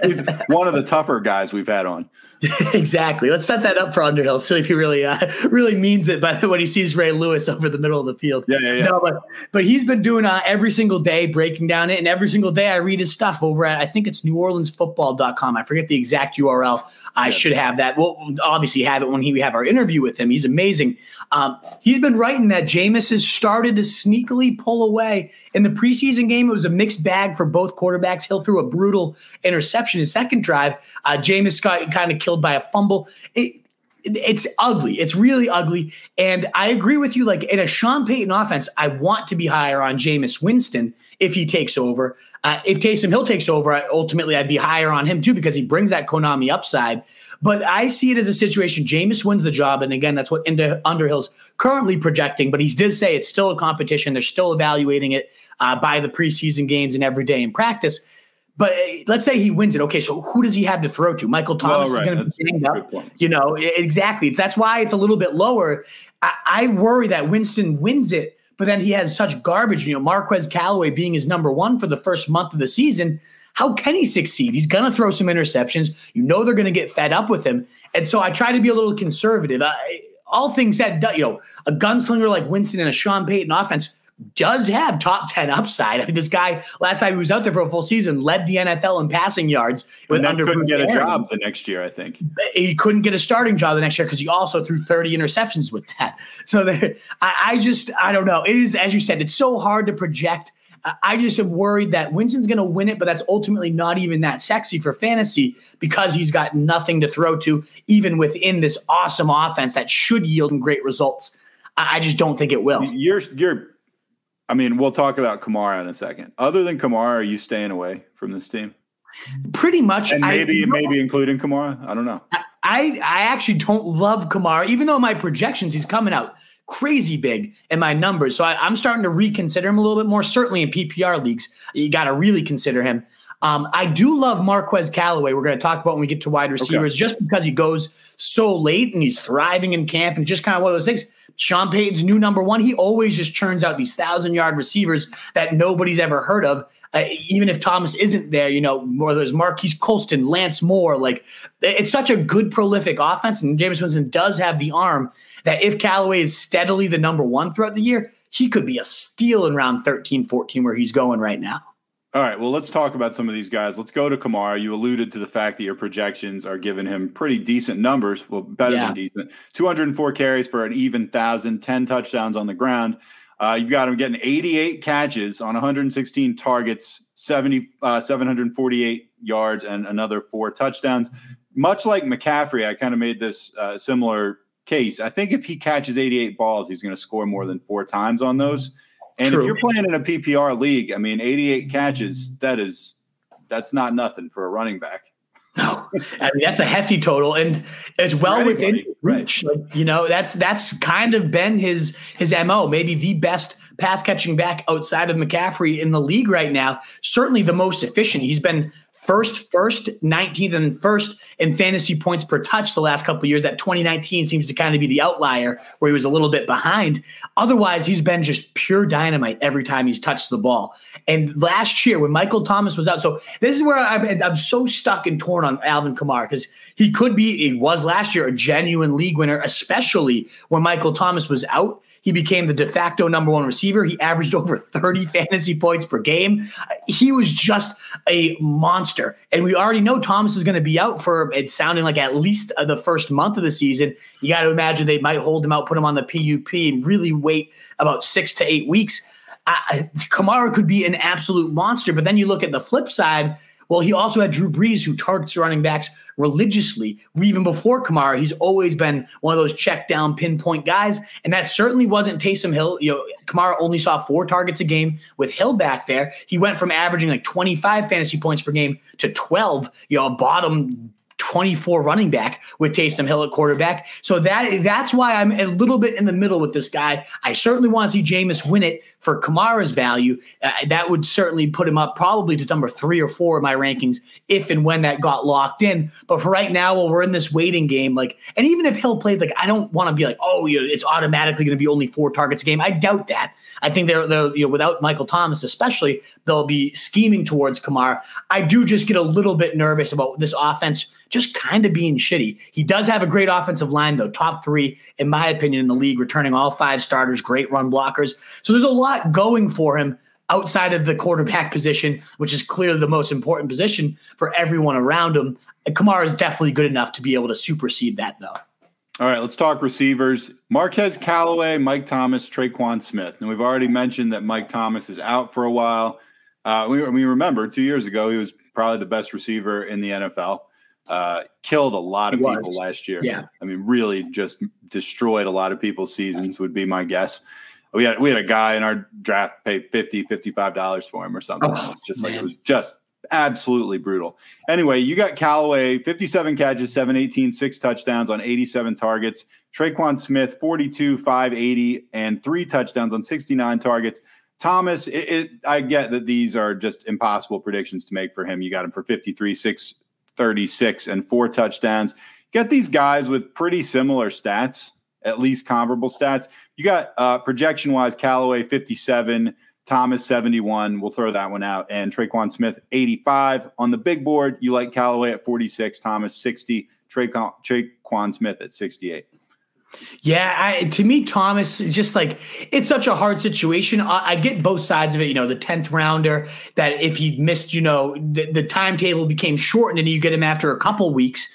Speaker 1: he's one of the tougher guys we've had on.
Speaker 2: exactly. Let's set that up for Underhill. See if he really, uh, really means it by when he sees Ray Lewis over the middle of the field.
Speaker 1: Yeah, yeah, yeah. No,
Speaker 2: but but he's been doing uh, every single day breaking down it, and every single day I read his stuff over at I think it's NewOrleansFootball.com. I forget the exact URL. I yeah. should have that. We'll obviously have it when he, we have our interview with him. He's amazing. Um, he's been writing that Jameis has started to sneakily pull away. In the preseason game, it was a mixed bag for both quarterbacks. Hill threw a brutal interception his second drive. Uh, Jameis got kind of killed by a fumble. It, it's ugly. It's really ugly. And I agree with you. Like in a Sean Payton offense, I want to be higher on Jameis Winston if he takes over. Uh, if Taysom Hill takes over, ultimately I'd be higher on him too because he brings that Konami upside. But I see it as a situation. Jameis wins the job, and again, that's what Underhill's currently projecting. But he did say it's still a competition. They're still evaluating it uh, by the preseason games and every day in practice. But uh, let's say he wins it. Okay, so who does he have to throw to? Michael Thomas well, right. is going to be banged up. You know, exactly. That's why it's a little bit lower. I, I worry that Winston wins it, but then he has such garbage. You know, Marquez Callaway being his number one for the first month of the season how can he succeed? He's going to throw some interceptions. You know they're going to get fed up with him. And so I try to be a little conservative. Uh, all things said, you know, a gunslinger like Winston and a Sean Payton offense does have top 10 upside. I mean, this guy, last time he was out there for a full season, led the NFL in passing yards.
Speaker 1: With under couldn't get a job the next year, I think.
Speaker 2: He couldn't get a starting job the next year because he also threw 30 interceptions with that. So there, I, I just, I don't know. It is, as you said, it's so hard to project I just am worried that Winston's going to win it, but that's ultimately not even that sexy for fantasy because he's got nothing to throw to, even within this awesome offense that should yield great results. I just don't think it will.
Speaker 1: You're, you're, I mean, we'll talk about Kamara in a second. Other than Kamara, are you staying away from this team?
Speaker 2: Pretty much,
Speaker 1: and maybe I, maybe including Kamara. I don't know.
Speaker 2: I I actually don't love Kamara, even though my projections he's coming out crazy big in my numbers. So I, am starting to reconsider him a little bit more. Certainly in PPR leagues, you got to really consider him. Um, I do love Marquez Callaway. We're going to talk about when we get to wide receivers, okay. just because he goes so late and he's thriving in camp and just kind of one of those things. Sean Payton's new number one. He always just churns out these thousand yard receivers that nobody's ever heard of. Uh, even if Thomas isn't there, you know, whether there's Marques Colston, Lance Moore, like it's such a good prolific offense, and James Winston does have the arm that if Callaway is steadily the number one throughout the year, he could be a steal in round 13, 14 where he's going right now.
Speaker 1: All right, well, let's talk about some of these guys. Let's go to Kamara. You alluded to the fact that your projections are giving him pretty decent numbers. Well, better yeah. than decent. 204 carries for an even thousand, 10 touchdowns on the ground. Uh, you've got him getting 88 catches on 116 targets, 70, uh, 748 yards, and another four touchdowns. Much like McCaffrey, I kind of made this uh, similar case. I think if he catches 88 balls, he's going to score more than four times on those. And True. if you're playing in a PPR league, I mean, 88 catches, that is that's not nothing for a running back.
Speaker 2: No, I mean that's a hefty total, and it's well within reach. Right. Like, you know, that's that's kind of been his his mo. Maybe the best pass catching back outside of McCaffrey in the league right now. Certainly the most efficient. He's been first, first, 19th, and first in fantasy points per touch the last couple years. That 2019 seems to kind of be the outlier where he was a little bit behind. Otherwise, he's been just pure dynamite every time he's touched the ball. And last year, when Michael Thomas was out, so this is where I'm, I'm so stuck and torn on Alvin Kamara because he could be, he was last year a genuine league winner, especially when Michael Thomas was out he became the de facto number one receiver. He averaged over 30 fantasy points per game. He was just a monster. And we already know Thomas is going to be out for it's sounding like at least uh, the first month of the season. You got to imagine they might hold him out, put him on the PUP, and really wait about six to eight weeks. Kamara could be an absolute monster. But then you look at the flip side well, he also had Drew Brees, who targets running backs religiously. Even before Kamara, he's always been one of those check down pinpoint guys. And that certainly wasn't Taysom Hill. You know, Kamara only saw four targets a game with Hill back there. He went from averaging like 25 fantasy points per game to 12, you know, bottom 24 running back with Taysom Hill at quarterback. So that that's why I'm a little bit in the middle with this guy. I certainly want to see Jameis win it for Kamara's value. Uh, that would certainly put him up probably to number three or four in my rankings if and when that got locked in. But for right now, while we're in this waiting game, like, and even if Hill played, like, I don't want to be like, oh, you know, it's automatically going to be only four targets a game. I doubt that. I think they're, they're, you know, without Michael Thomas, especially, they'll be scheming towards Kamara. I do just get a little bit nervous about this offense just kind of being shitty. He does have a great offensive line, though, top three, in my opinion, in the league, returning all five starters, great run blockers. So there's a lot going for him outside of the quarterback position, which is clearly the most important position for everyone around him. Kamara is definitely good enough to be able to supersede that, though.
Speaker 1: All right, let's talk receivers. Marquez Callaway, Mike Thomas, Tre'Quan Smith. And we've already mentioned that Mike Thomas is out for a while. Uh, we, we remember two years ago, he was probably the best receiver in the NFL. Uh, killed a lot of people last year.
Speaker 2: Yeah.
Speaker 1: I mean, really just destroyed a lot of people's seasons, would be my guess. We had we had a guy in our draft pay 50 $55 for him or something. Oh, it's just man. like it was just absolutely brutal. Anyway, you got Callaway, 57 catches, 718, six touchdowns on 87 targets. Tre'Quan Smith, 42, 580, and three touchdowns on 69 targets. Thomas, it, it, I get that these are just impossible predictions to make for him. You got him for 53, 6 36 and four touchdowns. Get these guys with pretty similar stats, at least comparable stats. You got uh, projection wise, Callaway 57, Thomas 71. We'll throw that one out. And Tre'Quan Smith 85. On the big board, you like Callaway at 46, Thomas 60, Tre'Quan, Tre'Quan Smith at 68.
Speaker 2: Yeah, I, to me, Thomas, just like it's such a hard situation. I, I, get both sides of it. You know, the tenth rounder that if he missed, you know, the, the timetable became shortened and you get him after a couple weeks.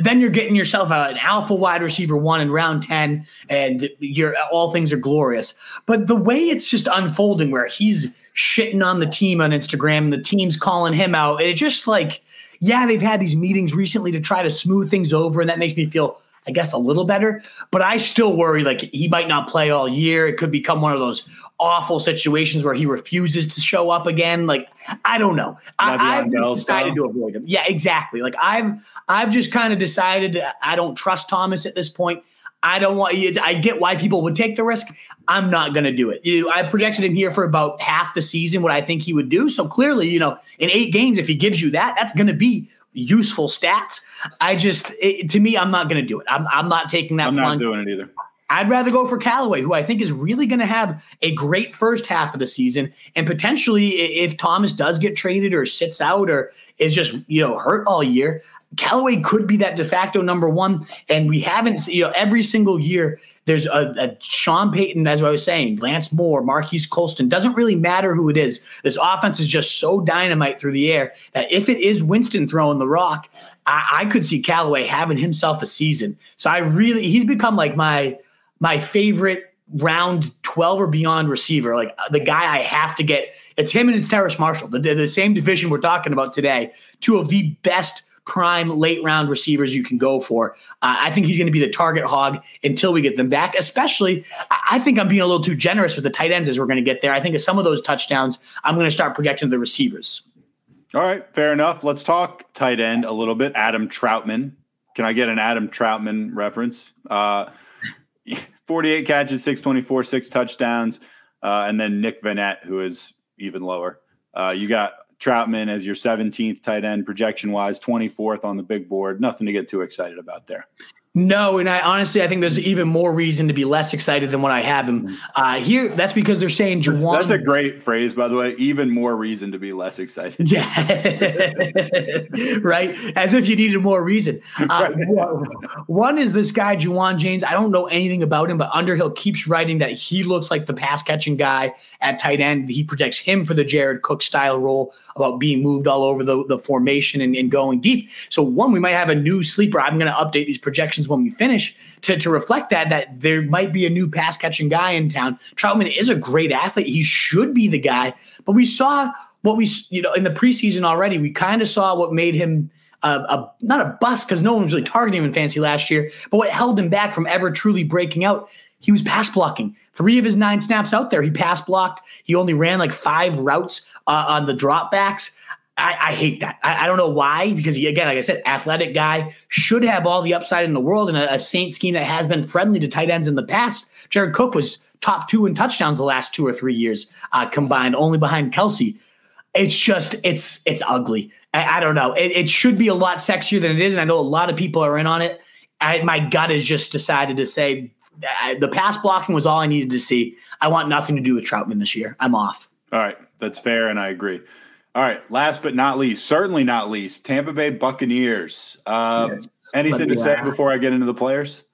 Speaker 2: Then you're getting yourself an alpha wide receiver one in round ten, and you're all things are glorious. But the way it's just unfolding, where he's shitting on the team on Instagram, the team's calling him out, and it just like, yeah, they've had these meetings recently to try to smooth things over, and that makes me feel I guess a little better, but I still worry like he might not play all year. It could become one of those awful situations where he refuses to show up again. Like I don't know. I, have decided to avoid him. Yeah, exactly. Like I've I've just kind of decided I don't trust Thomas at this point. I don't want you. I get why people would take the risk. I'm not going to do it. You, I projected him here for about half the season, what I think he would do. So clearly, you know, in eight games, if he gives you that, that's going to be useful stats. I just, it, to me, I'm not going to do it. I'm, I'm not taking that.
Speaker 1: I'm plunge. not doing it either.
Speaker 2: I'd rather go for Callaway, who I think is really going to have a great first half of the season, and potentially, if Thomas does get traded or sits out or is just you know hurt all year, Callaway could be that de facto number one, and we haven't. You know, every single year there's a, a Sean Payton, as I was saying, Lance Moore, Marques Colston. Doesn't really matter who it is. This offense is just so dynamite through the air that if it is Winston throwing the rock, I, I could see Callaway having himself a season. So I really, he's become like my my favorite round 12 or beyond receiver, like the guy I have to get. It's him and it's Terrace Marshall, the, the same division we're talking about today, two of the best prime late round receivers you can go for. Uh, I think he's going to be the target hog until we get them back. Especially, I think I'm being a little too generous with the tight ends as we're going to get there. I think of some of those touchdowns, I'm going to start projecting the receivers.
Speaker 1: All right, fair enough. Let's talk tight end a little bit. Adam Trautman. Can I get an Adam Trautman reference? Uh, 48 catches, 624, six touchdowns. Uh, and then Nick Vannett, who is even lower. Uh, you got Trautman as your 17th tight end projection wise, 24th on the big board. Nothing to get too excited about there.
Speaker 2: No, and I honestly I think there's even more reason to be less excited than what I have him uh, here. That's because they're saying Juwan.
Speaker 1: That's a great phrase, by the way. Even more reason to be less excited.
Speaker 2: Yeah, right. As if you needed more reason. Uh, one is this guy Ja'Wuan James. I don't know anything about him, but Underhill keeps writing that he looks like the pass catching guy at tight end. He projects him for the Jared Cook style role about being moved all over the, the formation and, and going deep. So one, we might have a new sleeper. I'm going to update these projections when we finish to, to reflect that that there might be a new pass catching guy in town. Trautman is a great athlete. He should be the guy. But we saw what we you know in the preseason already. We kind of saw what made him. A, a, not a bust because no one was really targeting him in fantasy last year, but what held him back from ever truly breaking out, he was pass blocking. Three of his nine snaps out there, he pass blocked. He only ran like five routes uh, on the dropbacks. I, I, hate that. I, I, don't know why, because he, again, like I said, athletic guy should have all the upside in the world in a, a Saint scheme that has been friendly to tight ends in the past. Jared Cook was top two in touchdowns the last two or three years uh, combined, only behind Kelce. It's just it's it's ugly. I, I don't know. It, it, should be a lot sexier than it is, and I know a lot of people are in on it. my gut has just decided to say the pass blocking was all I needed to see. I want nothing to do with Trautman this year. I'm off.
Speaker 1: All right, that's fair, and I agree. All right, last but not least, certainly not least, Tampa Bay Buccaneers. Uh, yes, anything to say before I get into the players?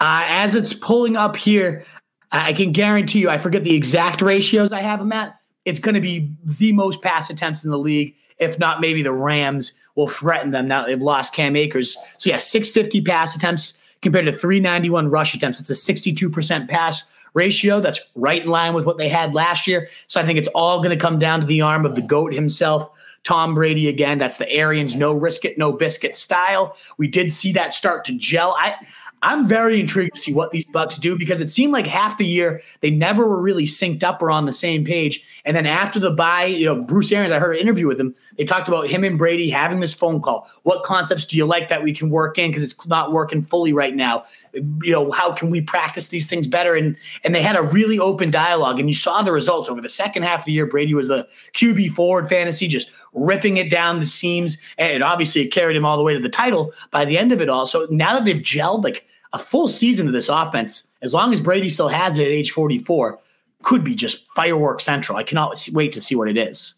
Speaker 2: Uh, as it's pulling up here, I can guarantee you, I forget the exact ratios I have them at. It's going to be the most pass attempts in the league, if not maybe the Rams will threaten them now they've lost Cam Akers. So yeah, 650 pass attempts compared to 391 rush attempts. It's a 62% pass ratio. That's right in line with what they had last year. So I think it's all going to come down to the arm of the GOAT himself. Tom Brady again. That's the Arians no risk it, no biscuit style. We did see that start to gel. I I'm very intrigued to see what these Bucs do because it seemed like half the year they never were really synced up or on the same page. And then after the bye, you know, Bruce Arians, I heard an interview with him. They talked about him and Brady having this phone call. What concepts do you like that we can work in because it's not working fully right now? You know, how can we practice these things better? And and they had a really open dialogue. And you saw the results over the second half of the year. Brady was the QB forward fantasy, just ripping it down the seams. And obviously it carried him all the way to the title by the end of it all. So now that they've gelled, like a full season of this offense, as long as Brady still has it at age 44, could be just firework central. I cannot wait to see what it is.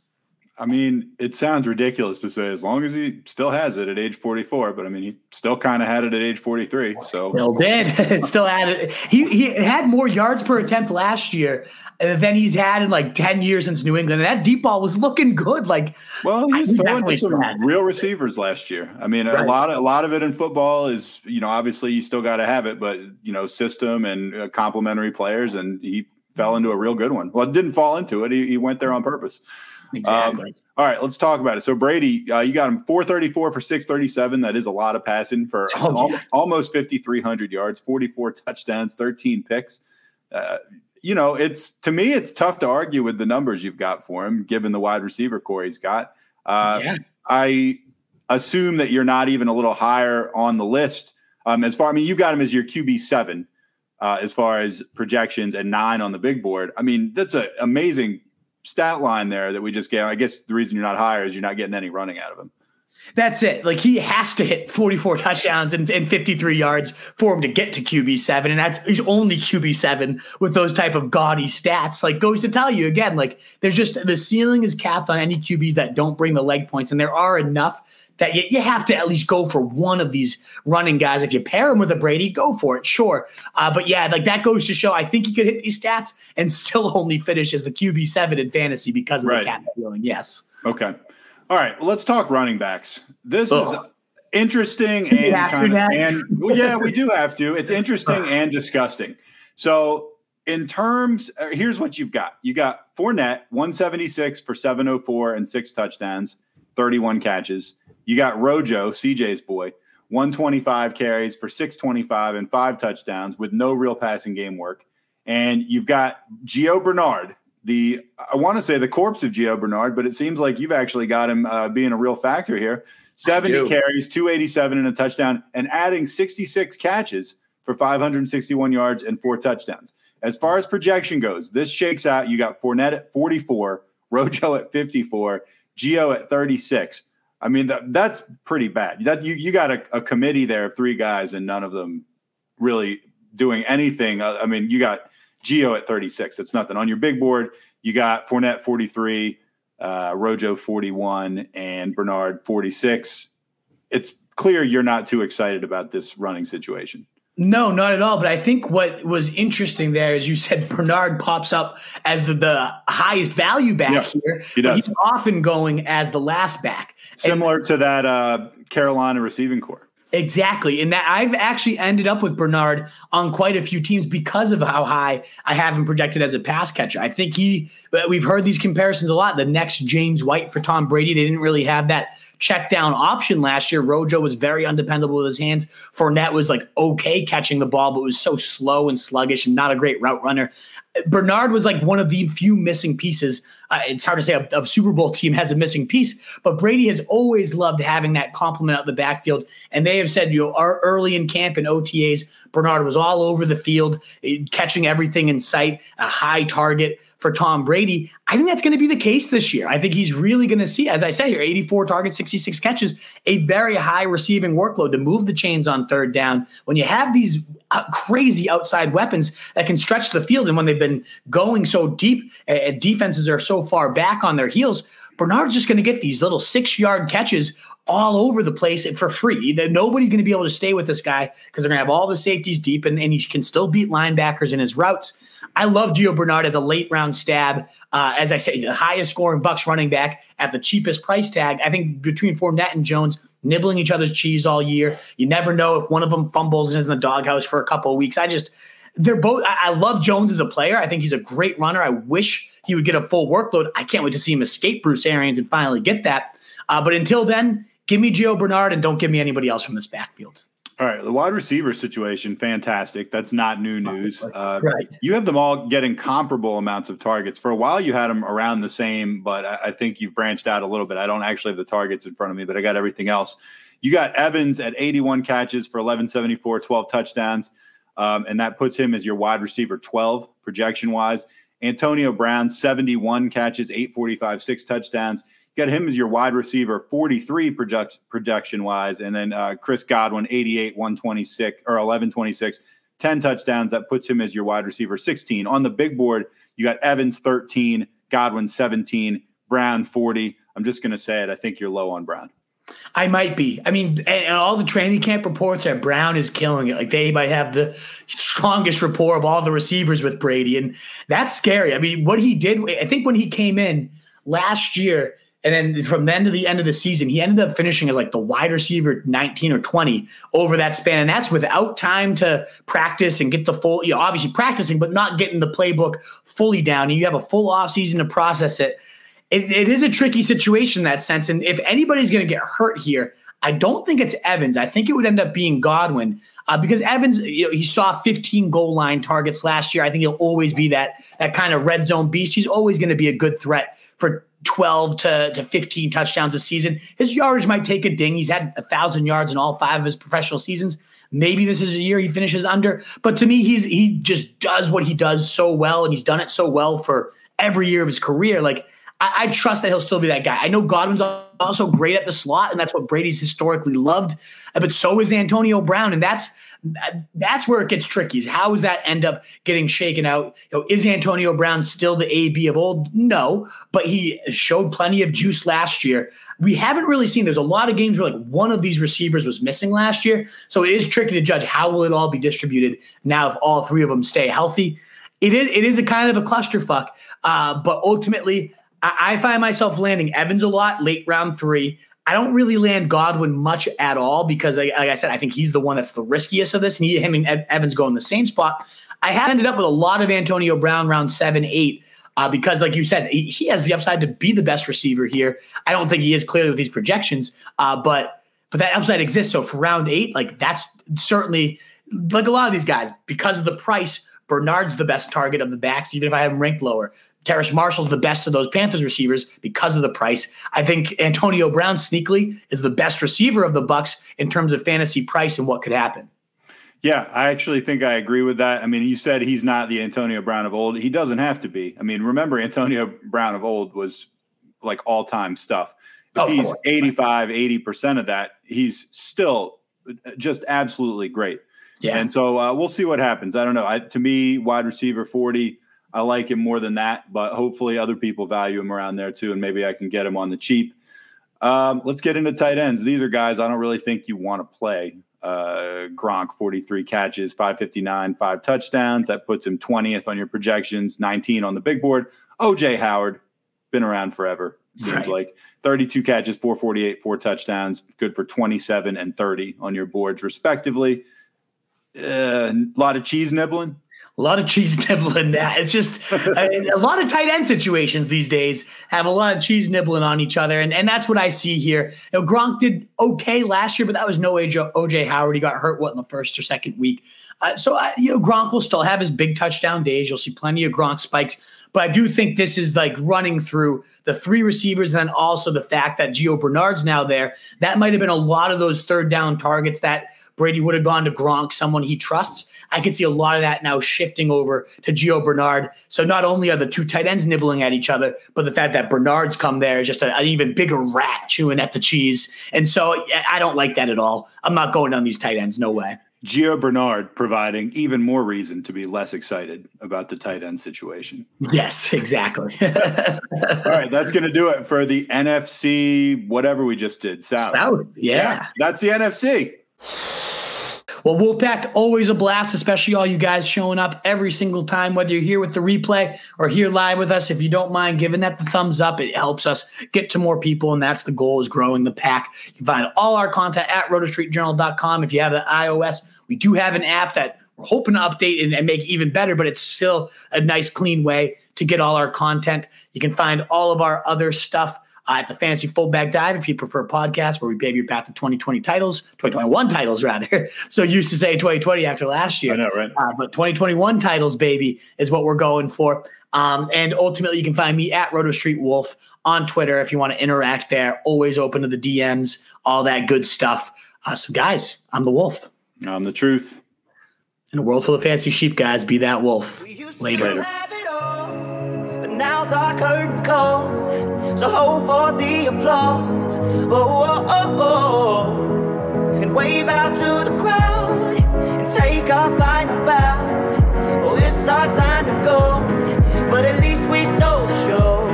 Speaker 1: I mean, it sounds ridiculous to say as long as he still has it at age 44, but I mean, he still kind of had it at age 43. So
Speaker 2: still did. still had it. He, he had more yards per attempt last year than he's had in like 10 years since New England. And that deep ball was looking good. Like,
Speaker 1: well, he was throwing to some real receivers last year. I mean, right. a lot of, a lot of it in football is, you know, obviously you still got to have it, but you know, system and uh, complementary players. And he fell into a real good one. Well, it didn't fall into it. He, he went there on purpose.
Speaker 2: Exactly. Um,
Speaker 1: all right, let's talk about it. So Brady, uh, you got him 434 for 637. That is a lot of passing for oh, yeah. almost 5,300 yards, 44 touchdowns, 13 picks. Uh, you know, it's to me, it's tough to argue with the numbers you've got for him, given the wide receiver corps he's got. Uh, yeah. I assume that you're not even a little higher on the list. Um, as far, I mean, you've got him as your QB seven uh, as far as projections and nine on the big board. I mean, that's an amazing stat line there that we just gave. I guess the reason you're not higher is you're not getting any running out of him.
Speaker 2: That's it. Like he has to hit 44 touchdowns and, and 53 yards for him to get to QB seven, and that's he's only QB seven with those type of gaudy stats. Like goes to tell you again, like there's just the ceiling is capped on any QBs that don't bring the leg points, and there are enough that you, you have to at least go for one of these running guys. If you pair him with a Brady, go for it, sure. Uh, but yeah, like that goes to show I think he could hit these stats and still only finish as the QB seven in fantasy because of right. the cap ceiling. Yes.
Speaker 1: Okay. All right, well, let's talk running backs. This is interesting and kind of, and well, yeah, we do have to. It's interesting and disgusting. So, in terms, uh, here's what you've got: you got Fournette, 176 for 704 and six touchdowns, 31 catches. You got Rojo, CJ's boy, 125 carries for 625 and five touchdowns with no real passing game work. And you've got Gio Bernard, the I want to say the corpse of Gio Bernard, but it seems like you've actually got him uh, being a real factor here. 70 carries, 287 and a touchdown, and adding 66 catches for 561 yards and four touchdowns. As far as projection goes, this shakes out. You got Fournette at 44, Rojo at 54, Gio at 36. I mean, that, that's pretty bad. That you you got a, a committee there of three guys, and none of them really doing anything. I mean, you got Gio at 36. It's nothing. On your big board, you got Fournette 43, uh, Rojo 41, and Bernard 46. It's clear you're not too excited about this running situation.
Speaker 2: No, not at all. But I think what was interesting there is you said Bernard pops up as the, the highest value back yeah, here. He does. he's often going as the last back.
Speaker 1: Similar and, to that uh, Carolina receiving corps.
Speaker 2: Exactly. And that I've actually ended up with Bernard on quite a few teams because of how high I have him projected as a pass catcher. I think he, uh, we've heard these comparisons a lot. The next James White for Tom Brady, they didn't really have that check down option last year. Rojo was very undependable with his hands. Fournette was like okay catching the ball, but was so slow and sluggish and not a great route runner. Bernard was like one of the few missing pieces uh, it's hard to say a, a, Super Bowl team has a missing piece, but Brady has always loved having that complement out the backfield. And they have said, you know, early in camp and OTAs, Bernard was all over the field, eh, catching everything in sight, a high target for Tom Brady. I think that's going to be the case this year. I think he's really going to see, as I say here, 84 targets, 66 catches, a very high receiving workload to move the chains on third down. When you have these uh, crazy outside weapons that can stretch the field, and when they've been going so deep, uh, defenses are so far back on their heels, Bernard's just going to get these little six yard catches all over the place and for free. That nobody's going to be able to stay with this guy because they're going to have all the safeties deep, and, and he can still beat linebackers in his routes. I love Gio Bernard as a late round stab. Uh, as I say, the highest scoring Bucs running back at the cheapest price tag. I think between Fournette and Jones, nibbling each other's cheese all year. You never know if one of them fumbles and is in the doghouse for a couple of weeks. I just, they're both. I, I love Jones as a player. I think he's a great runner. I wish he would get a full workload. I can't wait to see him escape Bruce Arians and finally get that. Uh, but until then, give me Gio Bernard and don't give me anybody else from this backfield.
Speaker 1: All right, the wide receiver situation, fantastic. That's not new news. Uh, right. You have them all getting comparable amounts of targets. For a while, you had them around the same, but I, I think you've branched out a little bit. I don't actually have the targets in front of me, but I got everything else. You got Evans at 81 catches for 1174, 12 touchdowns, um, and that puts him as your wide receiver 12 projection wise. Antonio Brown, 71 catches, 845, six touchdowns got him as your wide receiver 43 project, projection wise. And then uh, Chris Godwin, 88, 126 or 1126, 10 touchdowns. That puts him as your wide receiver 16. On the big board, you got Evans 13, Godwin 17, Brown 40. I'm just going to say it. I think you're low on Brown.
Speaker 2: I might be. I mean, and, and, all the training camp reports that Brown is killing it. Like they might have the strongest rapport of all the receivers with Brady, and that's scary. I mean, what he did, I think when he came in last year, and then from then to the end of the season, he ended up finishing as like the wide receiver 19 or 20 over that span. And that's without time to practice and get the full, you know, obviously practicing, but not getting the playbook fully down. And you have a full offseason to process it. it. It is a tricky situation in that sense. And if anybody's going to get hurt here, I don't think it's Evans. I think it would end up being Godwin. Uh, because Evans, you know, he saw 15 goal line targets last year. I think he'll always be that that kind of red zone beast. He's always going to be a good threat for 12 to, to 15 touchdowns a season. His yardage might take a ding. He's had a thousand yards in all five of his professional seasons. Maybe this is a year he finishes under, but to me, he's he just does what he does so well, and he's done it so well for every year of his career. Like I, I, trust that he'll still be that guy. I know Godwin's also great at the slot, and that's what Brady's historically loved. But so is Antonio Brown, and that's that's where it gets tricky. Is how does that end up getting shaken out? You know, is Antonio Brown still the AB of old? No, but he showed plenty of juice last year. We haven't really seen. There's a lot of games where like one of these receivers was missing last year, so it is tricky to judge how will it all be distributed now if all three of them stay healthy. It is it is a kind of a clusterfuck, uh, but ultimately. I, I find myself landing Evans a lot late round three. I don't really land Godwin much at all because, like I said, I think he's the one that's the riskiest of this, and he, him and Evans go in the same spot. I have ended up with a lot of Antonio Brown round seven, eight, uh, because, like you said, he, he, has the upside to be the best receiver here. I don't think he is clearly with these projections, uh, but but that upside exists. So for round eight, like that's certainly like a lot of these guys because of the price. Bernard's the best target of the backs, even if I have him ranked lower. Terrace Marshall's the best of those Panthers receivers because of the price. I think Antonio Brown sneakily is the best receiver of the Bucks in terms of fantasy price and what could happen.
Speaker 1: Yeah, I actually think I agree with that. I mean, you said he's not the Antonio Brown of old. He doesn't have to be. I mean, remember Antonio Brown of old was like all-time stuff. If he's course. 85, 80% of that, he's still just absolutely great. Yeah. And so uh, we'll see what happens. I don't know. I, to me, wide receiver 40 I like him more than that, but hopefully other people value him around there too, and maybe I can get him on the cheap. Um, let's get into tight ends. These are guys I don't really think you want to play. Uh, Gronk, 43 catches, 559, five touchdowns. That puts him 20th on your projections, 19 on the big board. OJ Howard, been around forever, seems right. like. 32 catches, 448, four touchdowns, good for 27 and 30 on your boards, respectively. Uh, a lot of cheese nibbling
Speaker 2: a lot of cheese nibbling that. It's just a lot of tight end situations these days have a lot of cheese nibbling on each other. And, and that's what I see here. You know, Gronk did okay last year, but that was no OJ, OJ Howard. He got hurt, what, in the first or second week. Uh, so, uh, you know, Gronk will still have his big touchdown days. You'll see plenty of Gronk spikes. But I do think this is like running through the three receivers, and then also the fact that Gio Bernard's now there. That might have been a lot of those third down targets that Brady would have gone to Gronk, someone he trusts. I can see a lot of that now shifting over to Gio Bernard. So not only are the two tight ends nibbling at each other, but the fact that Bernard's come there is just a, an even bigger rat chewing at the cheese. And so I don't like that at all. I'm not going on these tight ends. No way.
Speaker 1: Gio Bernard providing even more reason to be less excited about the tight end situation.
Speaker 2: Yes, exactly.
Speaker 1: All right, that's going to do it for the NFC, whatever we just did. South.
Speaker 2: South, yeah. yeah.
Speaker 1: That's the NFC.
Speaker 2: Well, Wolfpack, always a blast, especially all you guys showing up every single time, whether you're here with the replay or here live with us. If you don't mind giving that the thumbs up, it helps us get to more people, and that's the goal is growing the pack. You can find all our content at rotostreetjournal.com. If you have the iOS, we do have an app that we're hoping to update and, and make even better, but it's still a nice, clean way to get all our content. You can find all of our other stuff uh, at the Fantasy Fullback Dive if you prefer podcasts where we pave your path to 2020 titles, 2021 titles rather. so used to say 2020 after last year.
Speaker 1: I know, right?
Speaker 2: Uh, but 2021 titles, baby, is what we're going for. Um, and ultimately, you can find me at Roto Street Wolf on Twitter if you want to interact there. Always open to the DMs, all that good stuff. Uh, so, guys, I'm the Wolf.
Speaker 1: I'm the truth.
Speaker 2: In a world full of fancy sheep, guys, be that wolf. Later. Later. So hold for the applause. Oh, oh, oh, oh. And wave out to the crowd and take our final bow. Oh, it's our time to go. But at least we stole the show.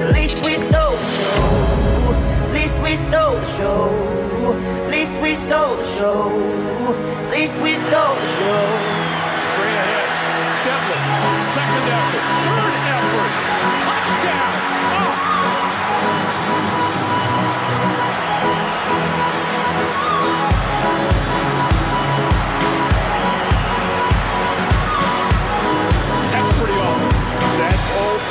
Speaker 2: At least we stole the show. At least we stole the show. At least we stole the show. At least we stole the show. Straight ahead. Devlin. Second effort. Third